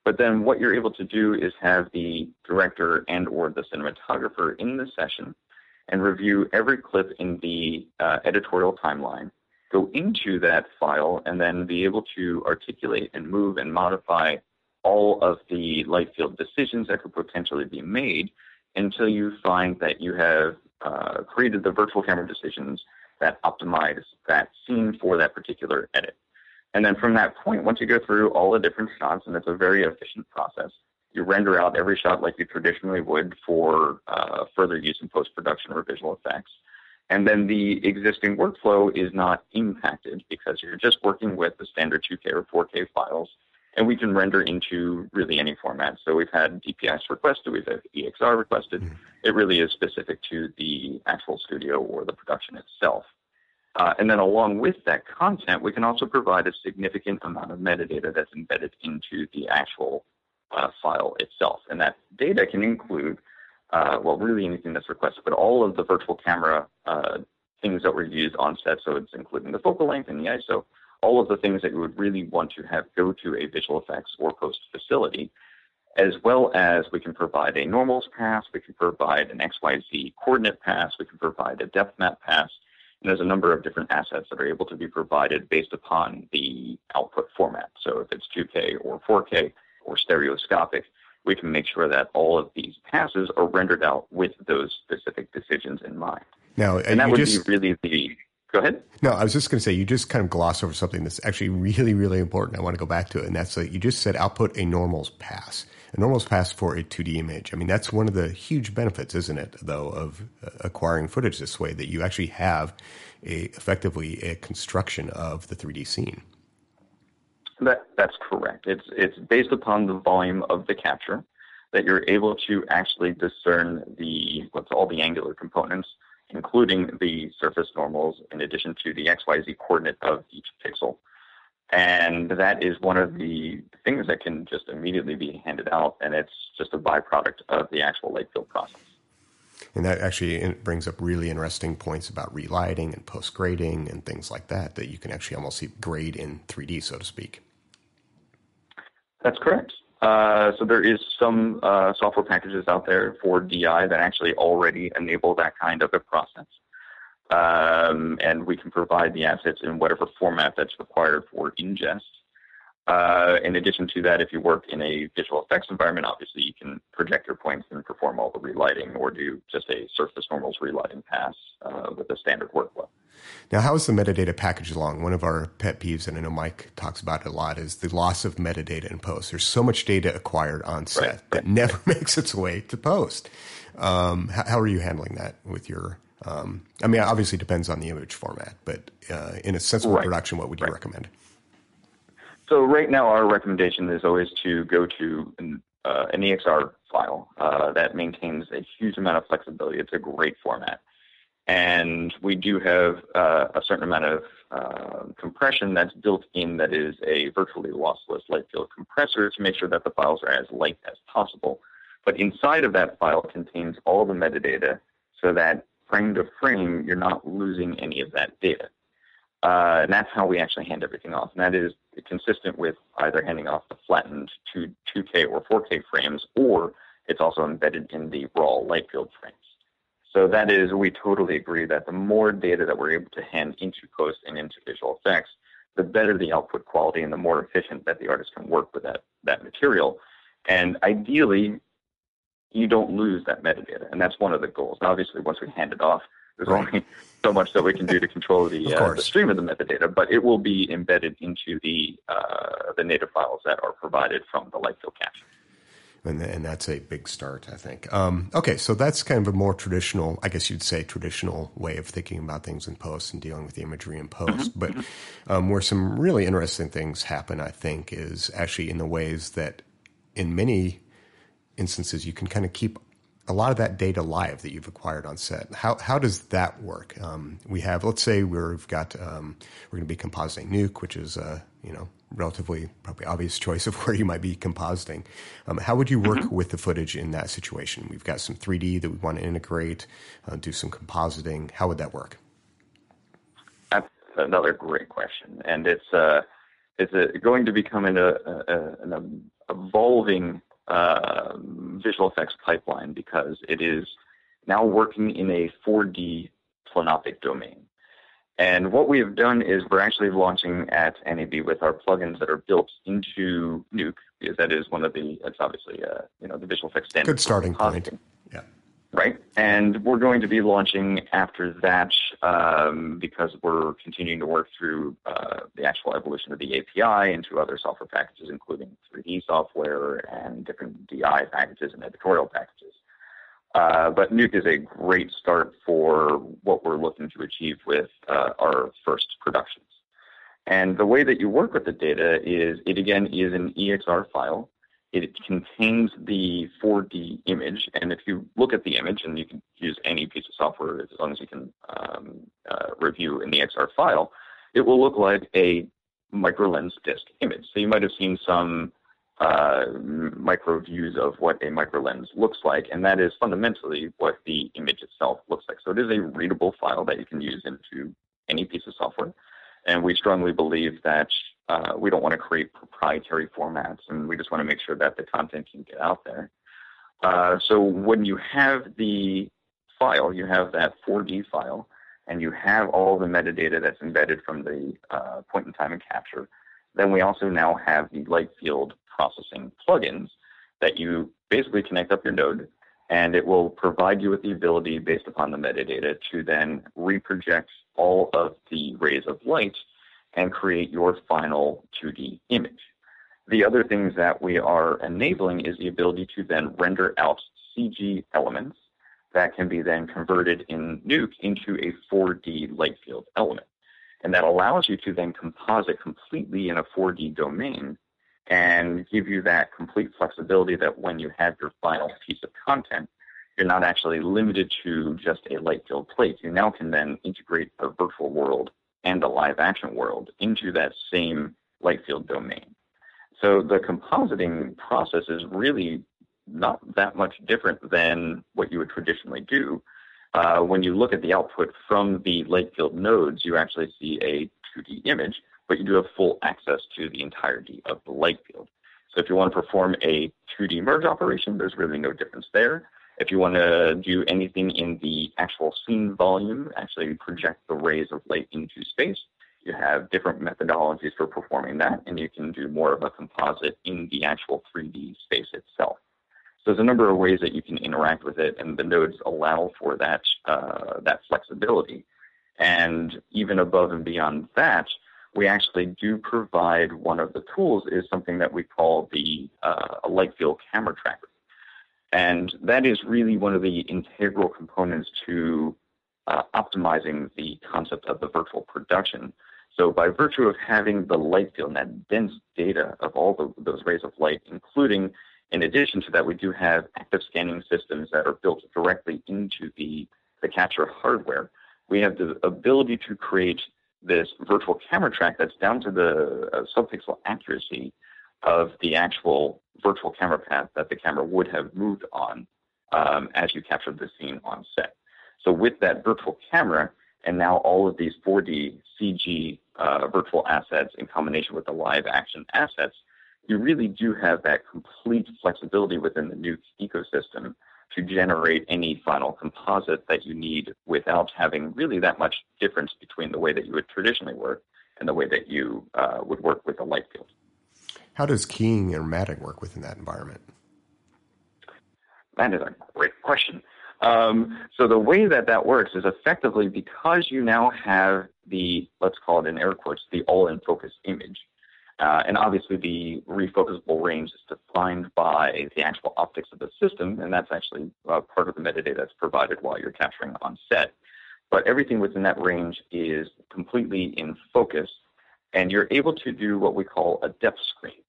But then what you're able to do is have the director and or the cinematographer in the session and review every clip in the uh, editorial timeline, go into that file, and then be able to articulate and move and modify all of the light field decisions that could potentially be made until you find that you have uh, created the virtual camera decisions that optimize that scene for that particular edit. And then from that point, once you go through all the different shots, and it's a very efficient process, you render out every shot like you traditionally would for uh, further use in post production or visual effects. And then the existing workflow is not impacted because you're just working with the standard 2K or 4K files and we can render into really any format. So we've had DPXs requested, we've had EXR requested. Mm-hmm. It really is specific to the actual studio or the production itself. Uh, and then along with that content, we can also provide a significant amount of metadata that's embedded into the actual uh, file itself. And that data can include, uh, well, really anything that's requested, but all of the virtual camera uh, things that were used on set. So it's including the focal length and the ISO, all of the things that you would really want to have go to a visual effects or post facility, as well as we can provide a normals pass, we can provide an XYZ coordinate pass, we can provide a depth map pass, and there's a number of different assets that are able to be provided based upon the output format. So if it's 2K or 4K or stereoscopic, we can make sure that all of these passes are rendered out with those specific decisions in mind. Now, and that would just, be really the Go ahead. No, I was just going to say you just kind of gloss over something that's actually really, really important. I want to go back to it, and that's that you just said output a normals pass, a normals pass for a 2D image. I mean, that's one of the huge benefits, isn't it? Though of uh, acquiring footage this way, that you actually have a effectively a construction of the 3D scene. That that's correct. It's it's based upon the volume of the capture that you're able to actually discern the what's all the angular components including the surface normals in addition to the XYZ coordinate of each pixel. And that is one of the things that can just immediately be handed out, and it's just a byproduct of the actual light field process. And that actually brings up really interesting points about relighting and post grading and things like that, that you can actually almost see grade in 3D, so to speak. That's correct. Uh, so there is some uh, software packages out there for DI that actually already enable that kind of a process. Um, and we can provide the assets in whatever format that's required for ingest. Uh, in addition to that, if you work in a visual effects environment, obviously you can project your points and perform all the relighting or do just a surface normals relighting pass uh, with a standard workflow. Now, how is the metadata package along? One of our pet peeves, and I know Mike talks about it a lot, is the loss of metadata in post. There's so much data acquired on set right, that never [laughs] makes its way to post. Um, how, how, are you handling that with your? Um, I mean, obviously it depends on the image format, but uh, in a sensible right. production, what would you right. recommend? So right now, our recommendation is always to go to an, uh, an EXR file uh, that maintains a huge amount of flexibility. It's a great format. And we do have uh, a certain amount of uh, compression that's built in that is a virtually lossless light field compressor to make sure that the files are as light as possible. But inside of that file contains all the metadata so that frame to frame, you're not losing any of that data. Uh, and that's how we actually hand everything off. And that is consistent with either handing off the flattened 2, 2K or 4K frames, or it's also embedded in the raw light field frames. So that is, we totally agree that the more data that we're able to hand into post and into visual effects, the better the output quality and the more efficient that the artist can work with that, that material. And ideally, you don't lose that metadata. And that's one of the goals. Obviously, once we hand it off, there's right. only so much that we can do to control the, uh, the stream of the metadata, but it will be embedded into the uh, the native files that are provided from the light field capture and, and that's a big start, I think. Um, okay, so that's kind of a more traditional, I guess you'd say, traditional way of thinking about things in post and dealing with the imagery in post. Mm-hmm. But um, where some really interesting things happen, I think, is actually in the ways that, in many instances, you can kind of keep a lot of that data live that you've acquired on set. How how does that work? Um, we have, let's say, we've got um, we're going to be compositing Nuke, which is a you know relatively probably obvious choice of [laughs] where you might be compositing. Um, how would you work mm-hmm. with the footage in that situation? We've got some 3D that we want to integrate, uh, do some compositing. How would that work? That's another great question, and it's uh, it's a, going to become an, a, a, an evolving uh, visual effects pipeline because it is now working in a 4D plenoptic domain. And what we have done is we're actually launching at NAB with our plugins that are built into Nuke, because that is one of the, it's obviously, uh, you know, the visual effects standard. Good starting point. Yeah. Right. And we're going to be launching after that um, because we're continuing to work through uh, the actual evolution of the API into other software packages, including 3D software and different DI packages and editorial packages. Uh, but Nuke is a great start for what we're looking to achieve with uh, our first productions. And the way that you work with the data is it again is an EXR file. It contains the 4D image, and if you look at the image, and you can use any piece of software as long as you can um, uh, review an EXR file, it will look like a microlens disk image. So you might have seen some uh, micro views of what a micro lens looks like, and that is fundamentally what the image itself looks like. So it is a readable file that you can use into any piece of software, and we strongly believe that uh, we don't want to create proprietary formats, and we just want to make sure that the content can get out there. Uh, so when you have the file, you have that 4D file, and you have all the metadata that's embedded from the uh, point in time and capture, then we also now have the light field processing plugins that you basically connect up your node and it will provide you with the ability based upon the metadata to then reproject all of the rays of light and create your final 2D image. The other things that we are enabling is the ability to then render out CG elements that can be then converted in Nuke into a 4D light field element. And that allows you to then composite completely in a 4D domain and give you that complete flexibility that when you have your final piece of content, you're not actually limited to just a light field plate. You now can then integrate the virtual world and the live action world into that same light field domain. So the compositing process is really not that much different than what you would traditionally do. Uh, when you look at the output from the light field nodes, you actually see a 2D image, but you do have full access to the entirety of the light field. So if you want to perform a 2D merge operation, there's really no difference there. If you want to do anything in the actual scene volume, actually project the rays of light into space, you have different methodologies for performing that, and you can do more of a composite in the actual 3D space itself. So there's a number of ways that you can interact with it, and the nodes allow for that uh, that flexibility. And even above and beyond that, we actually do provide one of the tools is something that we call the uh, light field camera tracker. And that is really one of the integral components to uh, optimizing the concept of the virtual production. So by virtue of having the light field and that dense data of all the, those rays of light, including in addition to that, we do have active scanning systems that are built directly into the, the capture hardware. We have the ability to create this virtual camera track that's down to the uh, subpixel accuracy of the actual virtual camera path that the camera would have moved on um, as you captured the scene on set. So with that virtual camera and now all of these 4D CG uh, virtual assets in combination with the live action assets, you really do have that complete flexibility within the Nuke ecosystem to generate any final composite that you need without having really that much difference between the way that you would traditionally work and the way that you uh, would work with a light field. How does keying or matting work within that environment? That is a great question. Um, so the way that that works is effectively because you now have the, let's call it in air quotes, the all-in focus image. Uh, and obviously, the refocusable range is defined by the actual optics of the system, and that's actually uh, part of the metadata that's provided while you're capturing on set. But everything within that range is completely in focus, and you're able to do what we call a depth screen.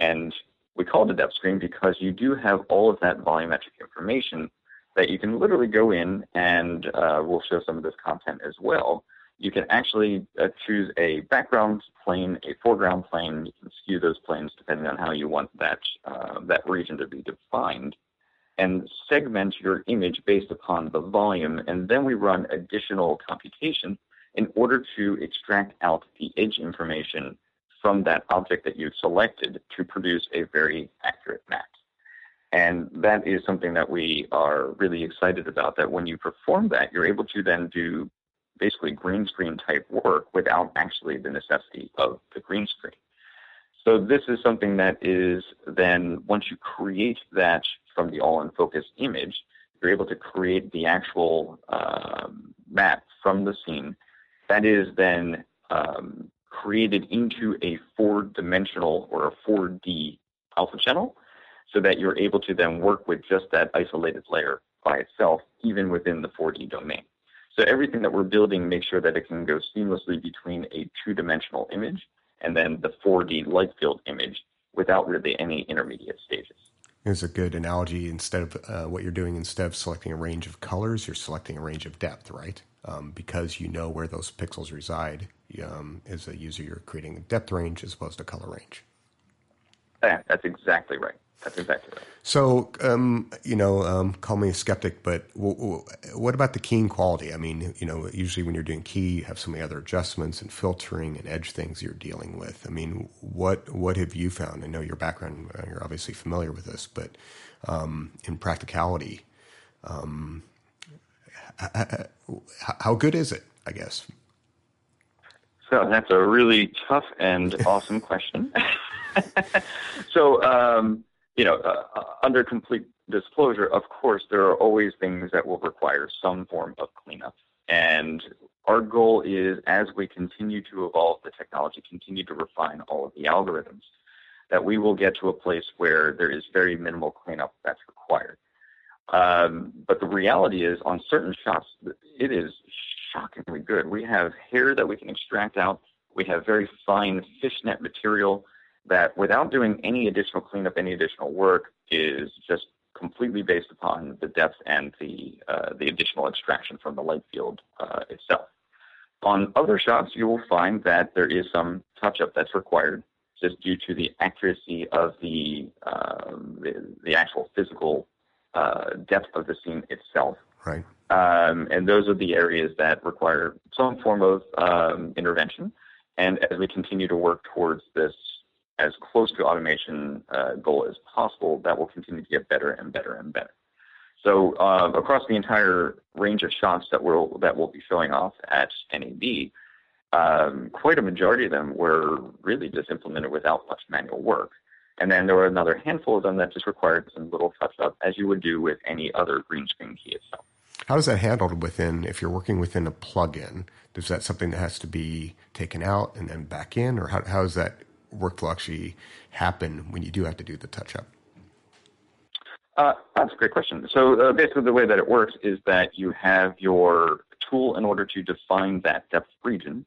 And we call it a depth screen because you do have all of that volumetric information that you can literally go in, and uh, we'll show some of this content as well you can actually uh, choose a background plane, a foreground plane. You can skew those planes depending on how you want that uh, that region to be defined, and segment your image based upon the volume. And then we run additional computation in order to extract out the edge information from that object that you've selected to produce a very accurate map. And that is something that we are really excited about. That when you perform that, you're able to then do basically green screen type work without actually the necessity of the green screen. So this is something that is then once you create that from the all in focus image, you're able to create the actual um, map from the scene that is then um, created into a four dimensional or a 4D alpha channel so that you're able to then work with just that isolated layer by itself, even within the 4D domain. So everything that we're building makes sure that it can go seamlessly between a two-dimensional image and then the 4D light field image without really any intermediate stages. It's a good analogy. Instead of uh, what you're doing, instead of selecting a range of colors, you're selecting a range of depth, right? Um, because you know where those pixels reside. Um, as a user, you're creating a depth range as opposed to color range. Yeah, that's exactly right. That's exactly right. So, um, you know, um, call me a skeptic, but w- w- what about the keying quality? I mean, you know, usually when you're doing key, you have so many other adjustments and filtering and edge things you're dealing with. I mean, what what have you found? I know your background; uh, you're obviously familiar with this, but um, in practicality, um, how good is it? I guess. So that's a really tough and awesome question. [laughs] so, um, you know, uh, uh, under complete disclosure, of course, there are always things that will require some form of cleanup. And our goal is as we continue to evolve the technology, continue to refine all of the algorithms, that we will get to a place where there is very minimal cleanup that's required. Um, but the reality is, on certain shots, it is shockingly good. We have hair that we can extract out. We have very fine fishnet material that without doing any additional cleanup, any additional work, is just completely based upon the depth and the uh, the additional extraction from the light field uh, itself. On other shots, you will find that there is some touch-up that's required, just due to the accuracy of the uh, the, the, actual physical uh, depth of the scene itself. Right. Um, and those are the areas that require some form of um, intervention. And as we continue to work towards this as close to automation uh, goal as possible, that will continue to get better and better and better. So uh, across the entire range of shots that we'll that we'll be showing off at NAB, um, quite a majority of them were really just implemented without much manual work. And then there were another handful of them that just required some little touch up, as you would do with any other green screen key itself. How is that handled within, if you're working within a plugin? Is that something that has to be taken out and then back in, or how, how is that workflow actually happen when you do have to do the touch up? Uh, that's a great question. So uh, basically, the way that it works is that you have your tool in order to define that depth region,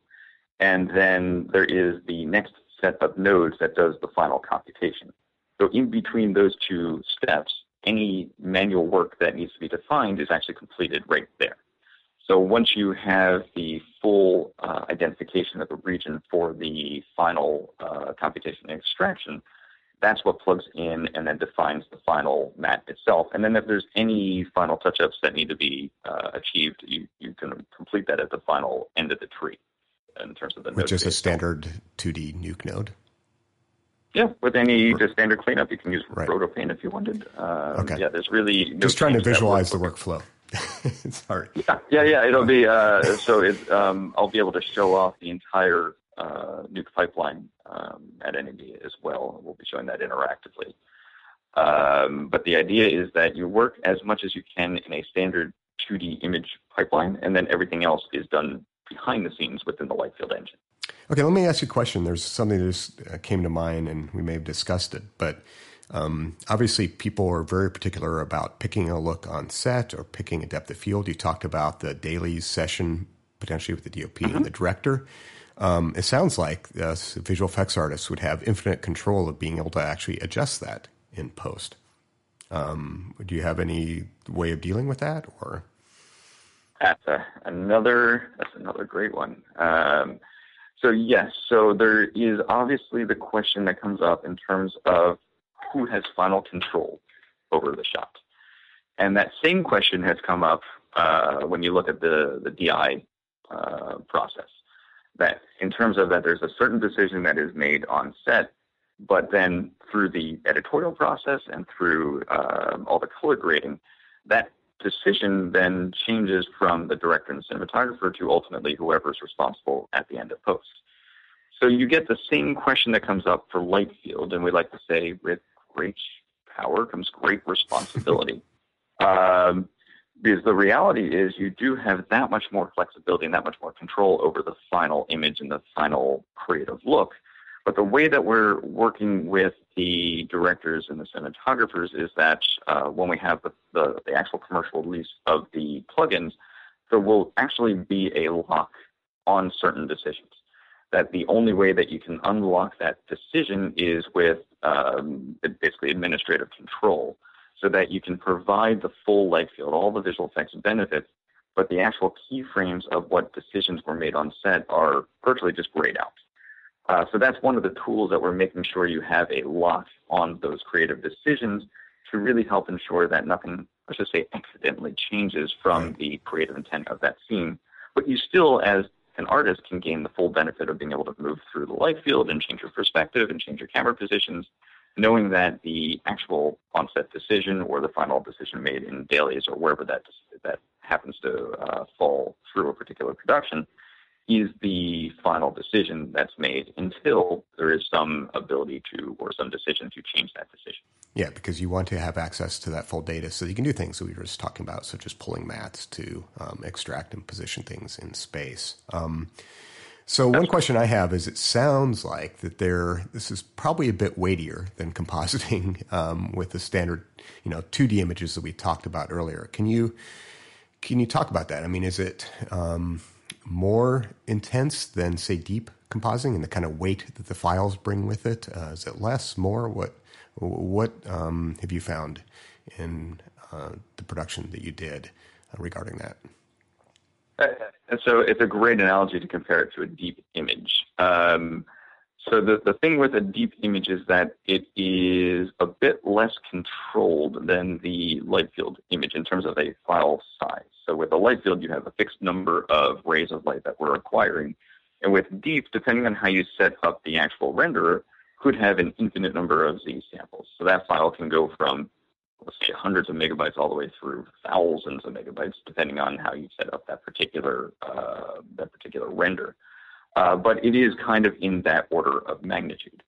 and then there is the next set of nodes that does the final computation. So in between those two steps, any manual work that needs to be defined is actually completed right there. So once you have the full uh, identification of the region for the final uh, computation and extraction, that's what plugs in and then defines the final matte itself. And then if there's any final touch-ups that need to be uh, achieved, you, you can complete that at the final end of the tree in terms of the Which is a standard 2D nuke node. Yeah, with any just standard cleanup, you can use right. Rotopaint if you wanted. Um, okay. Yeah, there's really no just trying to visualize the workflow. [laughs] Sorry. Yeah, yeah, yeah. It'll be uh, so. It, um, I'll be able to show off the entire uh, Nuke pipeline um, at NAB as well. We'll be showing that interactively. Um, but the idea is that you work as much as you can in a standard 2D image pipeline, and then everything else is done behind the scenes within the Lightfield engine. Okay, let me ask you a question. There's something that just uh, came to mind, and we may have discussed it, but um, obviously, people are very particular about picking a look on set or picking a depth of field. You talked about the daily session potentially with the DOP mm-hmm. and the director. Um, it sounds like us visual effects artists would have infinite control of being able to actually adjust that in post. Um, do you have any way of dealing with that, or? That's a, another. That's another great one. Um, so yes, so there is obviously the question that comes up in terms of who has final control over the shot? And that same question has come up uh, when you look at the, the DI uh, process. That in terms of that, there's a certain decision that is made on set, but then through the editorial process and through um, all the color grading, that decision then changes from the director and cinematographer to ultimately whoever's responsible at the end of post. So you get the same question that comes up for light field, and we like to say with great power comes great responsibility. [laughs] um, because the reality is you do have that much more flexibility and that much more control over the final image and the final creative look. But the way that we're working with the directors and the cinematographers is that uh, when we have the, the, the, actual commercial release of the plugins, there will actually be a lock on certain decisions. That the only way that you can unlock that decision is with um, basically administrative control, so that you can provide the full light field, all the visual effects benefits, but the actual keyframes of what decisions were made on set are virtually just grayed out. Uh, so that's one of the tools that we're making sure you have a lock on those creative decisions to really help ensure that nothing, let's just say, accidentally changes from the creative intent of that scene. But you still, as an artist, can gain the full benefit of being able to move through the light field and change your perspective and change your camera positions, knowing that the actual on-set decision or the final decision made in dailies or wherever that that happens to uh, fall through a particular production is the final decision that's made until there is some ability to or some decision to change that decision. Yeah, because you want to have access to that full data so you can do things that we were just talking about, such as pulling mattes to um, extract and position things in space. Um, so one question I have is: It sounds like that there. This is probably a bit weightier than compositing um, with the standard, you know, 2D images that we talked about earlier. Can you can you talk about that? I mean, is it um, more intense than say deep compositing and the kind of weight that the files bring with it? Uh, is it less, more? What what um, have you found in uh, the production that you did uh, regarding that? Uh, so it's a great analogy to compare it to a deep image. Um, so the, the thing with a deep image is that it is a bit less controlled than the light field image in terms of a file size. So with a light field, you have a fixed number of rays of light that we're acquiring. And with deep, depending on how you set up the actual renderer, could have an infinite number of Z samples. So that file can go from, let's say, hundreds of megabytes all the way through thousands of megabytes, depending on how you set up that particular uh, that particular render. Uh, but it is kind of in that order of magnitude.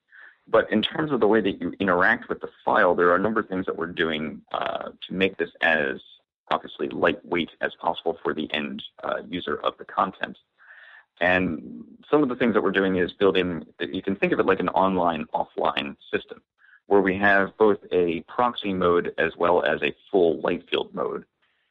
But in terms of the way that you interact with the file, there are a number of things that we're doing uh, to make this as obviously lightweight as possible for the end uh, user of the content. And some of the things that we're doing is building, you can think of it like an online offline system where we have both a proxy mode as well as a full light field mode.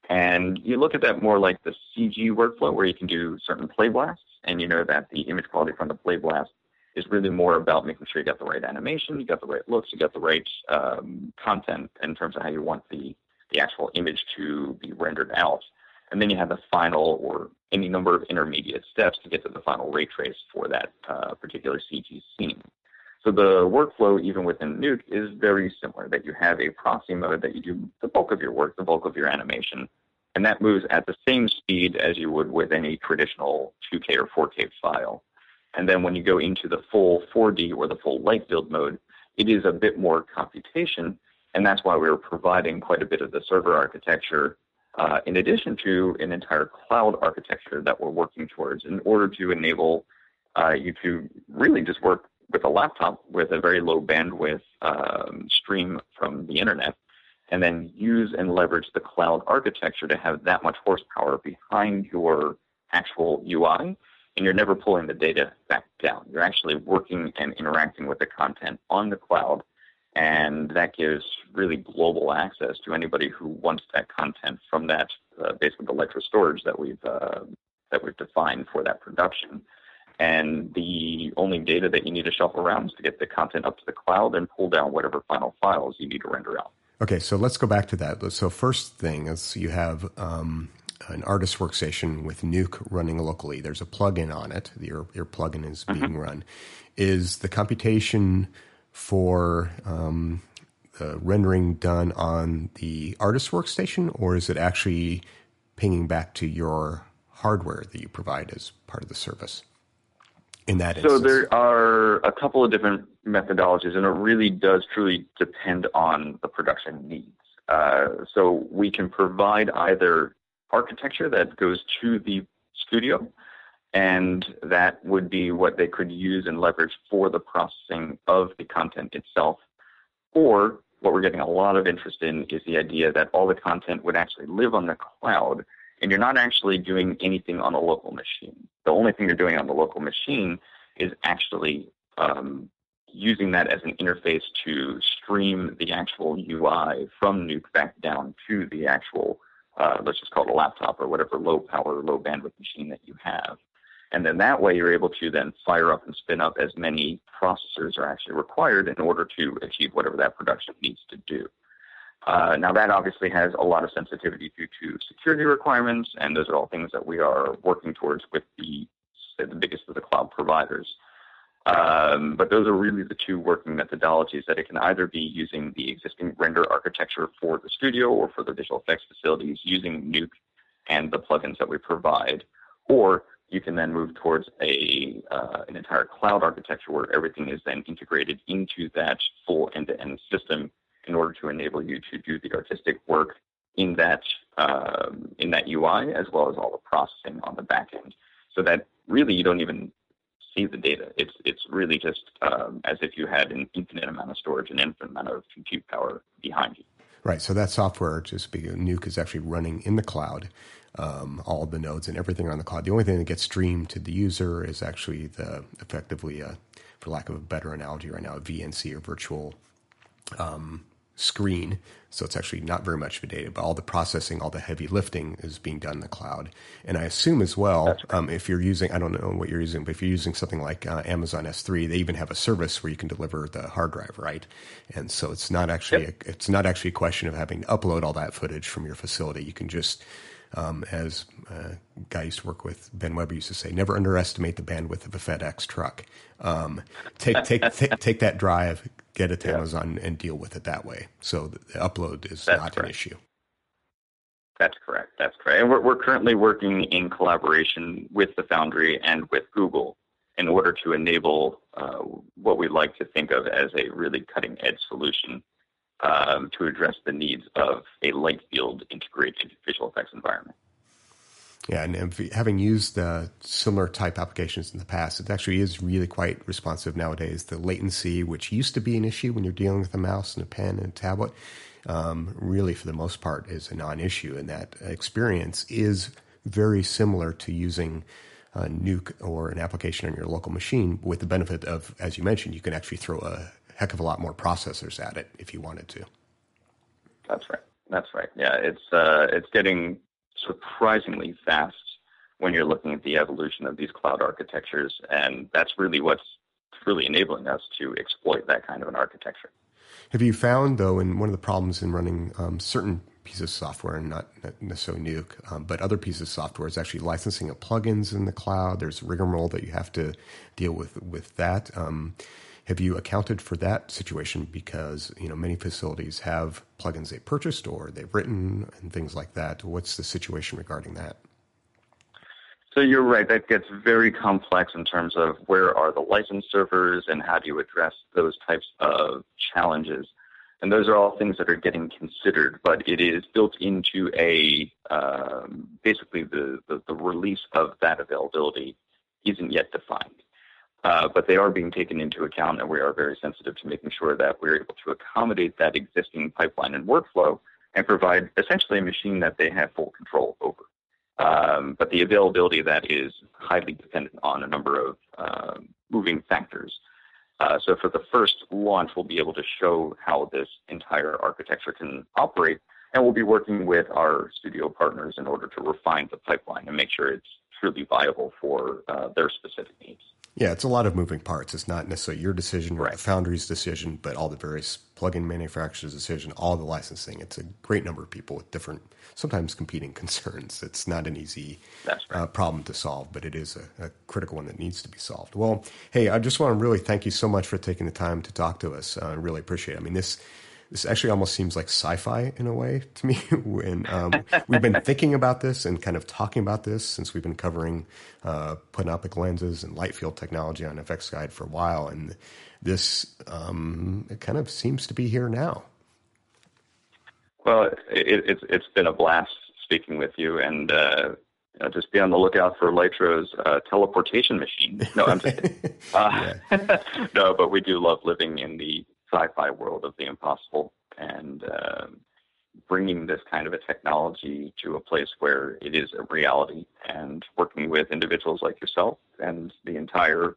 And you look at that more like the CG workflow where you can do certain play blasts and you know that the image quality from the play blast is really more about making sure you got the right animation, you got the right looks, you got the right um, content in terms of how you want the, the actual image to be rendered out. And then you have the final or any number of intermediate steps to get to the final ray trace for that uh, particular CG scene. So the workflow, even within Nuke, is very similar. That you have a proxy mode that you do the bulk of your work, the bulk of your animation, and that moves at the same speed as you would with any traditional 2K or 4K file. And then when you go into the full 4D or the full light field mode, it is a bit more computation, and that's why we are providing quite a bit of the server architecture uh, in addition to an entire cloud architecture that we're working towards in order to enable uh, you to really just work with a laptop with a very low bandwidth um, stream from the internet and then use and leverage the cloud architecture to have that much horsepower behind your actual UI. And you're never pulling the data back down. You're actually working and interacting with the content on the cloud. And that gives really global access to anybody who wants that content from that, uh, basically the Lytro storage that we've, uh, that we've defined for that production. And the only data that you need to shuffle around is to get the content up to the cloud and pull down whatever final files you need to render out. Okay, so let's go back to that. So first thing is you have um, an artist workstation with Nuke running locally. There's a plugin on it. Your your plugin is being mm-hmm. run. Is the computation for um, the rendering done on the artist workstation, or is it actually pinging back to your hardware that you provide as part of the service? in that instance? So there are a couple of different methodologies, and it really does truly depend on the production needs. Uh, so we can provide either architecture that goes to the studio, and that would be what they could use and leverage for the processing of the content itself. Or what we're getting a lot of interest in is the idea that all the content would actually live on the cloud and you're not actually doing anything on a local machine. The only thing you're doing on the local machine is actually um, using that as an interface to stream the actual UI from Nuke back down to the actual uh, let's just call it a laptop or whatever low power, low bandwidth machine that you have. And then that way you're able to then fire up and spin up as many processors are actually required in order to achieve whatever that production needs to do. Uh, now that obviously has a lot of sensitivity due to security requirements, and those are all things that we are working towards with the the biggest of the cloud providers. Um, but those are really the two working methodologies that it can either be using the existing render architecture for the studio or for the visual effects facilities using Nuke and the plugins that we provide, or you can then move towards a uh, an entire cloud architecture where everything is then integrated into that full end-to-end system in order to enable you to do the artistic work in that um, in that UI as well as all the processing on the back end. So that really you don't even see the data. It's it's really just um, as if you had an infinite amount of storage, an infinite amount of compute power behind you. Right. So that software, just because Nuke, is actually running in the cloud. Um, all the nodes and everything are on the cloud. The only thing that gets streamed to the user is actually the effectively, a, for lack of a better analogy right now, a VNC or virtual um, screen. So it's actually not very much of data, but all the processing, all the heavy lifting is being done in the cloud. And I assume as well, right. um, if you're using, I don't know what you're using, but if you're using something like uh, Amazon S3, they even have a service where you can deliver the hard drive, right? And so it's not actually, yep. a, it's not actually a question of having to upload all that footage from your facility. You can just, um, as uh, a guy I used to work with, Ben Weber used to say, never underestimate the bandwidth of a FedEx truck. Um, take, take, [laughs] take, take that drive, get it to yeah. Amazon and deal with it that way. So the, upload is That's not correct. an issue. That's correct. That's correct. And we're, we're currently working in collaboration with the Foundry and with Google in order to enable uh, what we like to think of as a really cutting edge solution um, to address the needs of a light field integrated visual effects environment. Yeah, and having used uh, similar type applications in the past, it actually is really quite responsive nowadays. The latency, which used to be an issue when you're dealing with a mouse and a pen and a tablet, um, really for the most part is a non-issue, and that experience is very similar to using a Nuke or an application on your local machine, with the benefit of, as you mentioned, you can actually throw a heck of a lot more processors at it if you wanted to. That's right. That's right. Yeah, it's uh, it's getting surprisingly fast when you're looking at the evolution of these cloud architectures, and that's really what's really enabling us to exploit that kind of an architecture. Have you found, though, and one of the problems in running um, certain pieces of software, and not necessarily Nuke, um, but other pieces of software, is actually licensing of plugins in the cloud. There's rigmarole that you have to deal with with that. Um, have you accounted for that situation? Because you know many facilities have plugins they purchased or they've written and things like that. What's the situation regarding that? So you're right. That gets very complex in terms of where are the license servers and how do you address those types of challenges. And those are all things that are getting considered, but it is built into a um, basically the, the, the release of that availability isn't yet defined. Uh, but they are being taken into account, and we are very sensitive to making sure that we're able to accommodate that existing pipeline and workflow and provide essentially a machine that they have full control over. Um, but the availability of that is highly dependent on a number of uh, moving factors. Uh, so for the first launch, we'll be able to show how this entire architecture can operate, and we'll be working with our studio partners in order to refine the pipeline and make sure it's truly viable for uh, their specific needs. Yeah, it's a lot of moving parts. It's not necessarily your decision or right. the foundry's decision, but all the various plug-in manufacturers' decision, all the licensing. It's a great number of people with different, sometimes competing [laughs] concerns. It's not an easy right. uh, problem to solve, but it is a, a, critical one that needs to be solved. Well, hey, I just want to really thank you so much for taking the time to talk to us. Uh, I really appreciate it. I mean, this this actually almost seems like sci-fi in a way to me. [laughs] when um, we've been thinking about this and kind of talking about this since we've been covering uh, plenoptic lenses and light field technology on FX Guide for a while, and this um, it kind of seems to be here now. Well, it, it's it's been a blast speaking with you, and uh, you know, just be on the lookout for Lytro's uh, teleportation machine. No, I'm just. [laughs] Uh, [laughs] no, but we do love living in the sci-fi world of the impossible and uh, bringing this kind of a technology to a place where it is a reality and working with individuals like yourself and the entire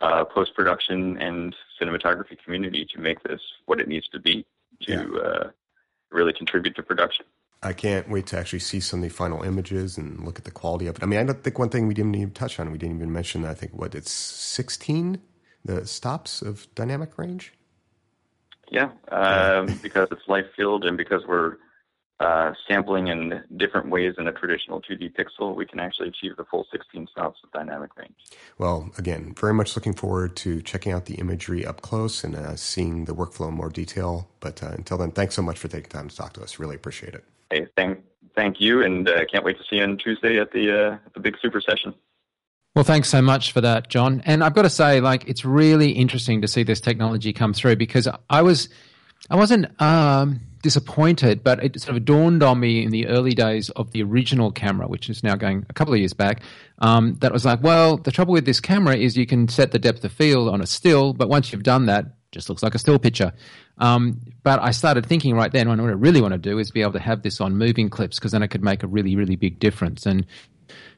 uh, post-production and cinematography community to make this what it needs to be to yeah. uh, really contribute to production. I can't wait to actually see some of the final images and look at the quality of it. I mean, I don't think one thing we didn't even touch on, we didn't even mention, I think, what, it's 16, the stops of dynamic range? Yeah, um, because it's light field and because we're uh, sampling in different ways in a traditional 2D pixel, we can actually achieve the full 16 stops of dynamic range. Well, again, very much looking forward to checking out the imagery up close and uh, seeing the workflow in more detail. But uh, until then, thanks so much for taking time to talk to us. Really appreciate it. Hey, thank, thank you, and uh, can't wait to see you on Tuesday at the uh, at the big super session. Well, thanks so much for that, John. And I've got to say, like, it's really interesting to see this technology come through because I was, I wasn't um, disappointed, but it sort of dawned on me in the early days of the original camera, which is now going a couple of years back. Um, that was like, well, the trouble with this camera is you can set the depth of field on a still, but once you've done that, just looks like a still picture. Um, but I started thinking right then, what I really want to do is be able to have this on moving clips because then it could make a really, really big difference. And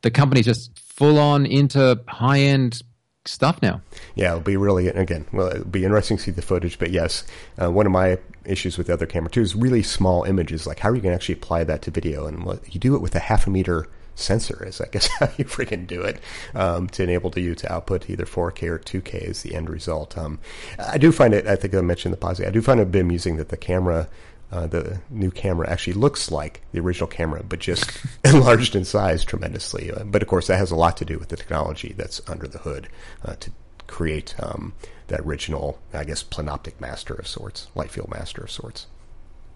the company just full on into high end stuff now. Yeah, it'll be really again. Well, it'll be interesting to see the footage. But yes, uh, one of my issues with the other camera too is really small images. Like, how are you going to actually apply that to video? And what, you do it with a half a meter sensor is I guess [laughs] how you freaking do it um, to enable to you to output either 4K or 2K as the end result. Um, I do find it. I think I mentioned the positive. I do find it a bit amusing that the camera uh, the new camera actually looks like the original camera, but just [laughs] enlarged in size tremendously. Uh, but of course, that has a lot to do with the technology that's under the hood uh, to create um, that original, I guess, plenoptic master of sorts, light field master of sorts.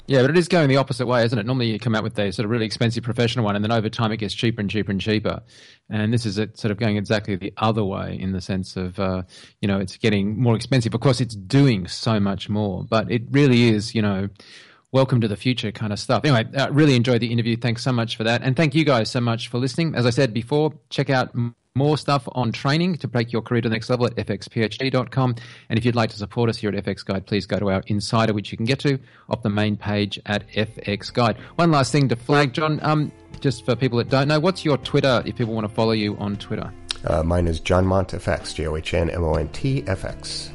Yeah, but it is going the opposite way, isn't it? Normally you come out with a sort of really expensive professional one, and then over time it gets cheaper and cheaper and cheaper. And this is it sort of going exactly the other way in the sense of, uh, you know, it's getting more expensive. Of course, it's doing so much more, but it really is, you know, welcome to the future kind of stuff. Anyway, uh, really enjoyed the interview. Thanks so much for that. And thank you guys so much for listening. As I said before, check out more stuff on training to take your career to the next level at fxphd.com. And if you'd like to support us here at FX Guide, please go to our insider, which you can get to off the main page at FX Guide. One last thing to flag, John, um, just for people that don't know, what's your Twitter if people want to follow you on Twitter? Uh, mine is John Mont FX, J O H N M O N T F X.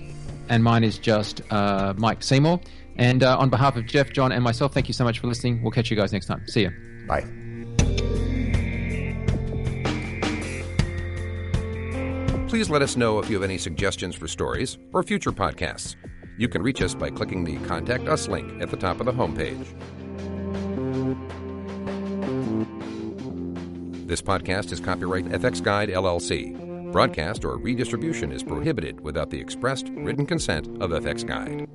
And mine is just uh, Mike Seymour. And uh, on behalf of Jeff, John, and myself, thank you so much for listening. We'll catch you guys next time. See you. Bye. Please let us know if you have any suggestions for stories or future podcasts. You can reach us by clicking the Contact Us link at the top of the homepage. This podcast is copyright FX Guide LLC. Broadcast or redistribution is prohibited without the expressed written consent of FX Guide.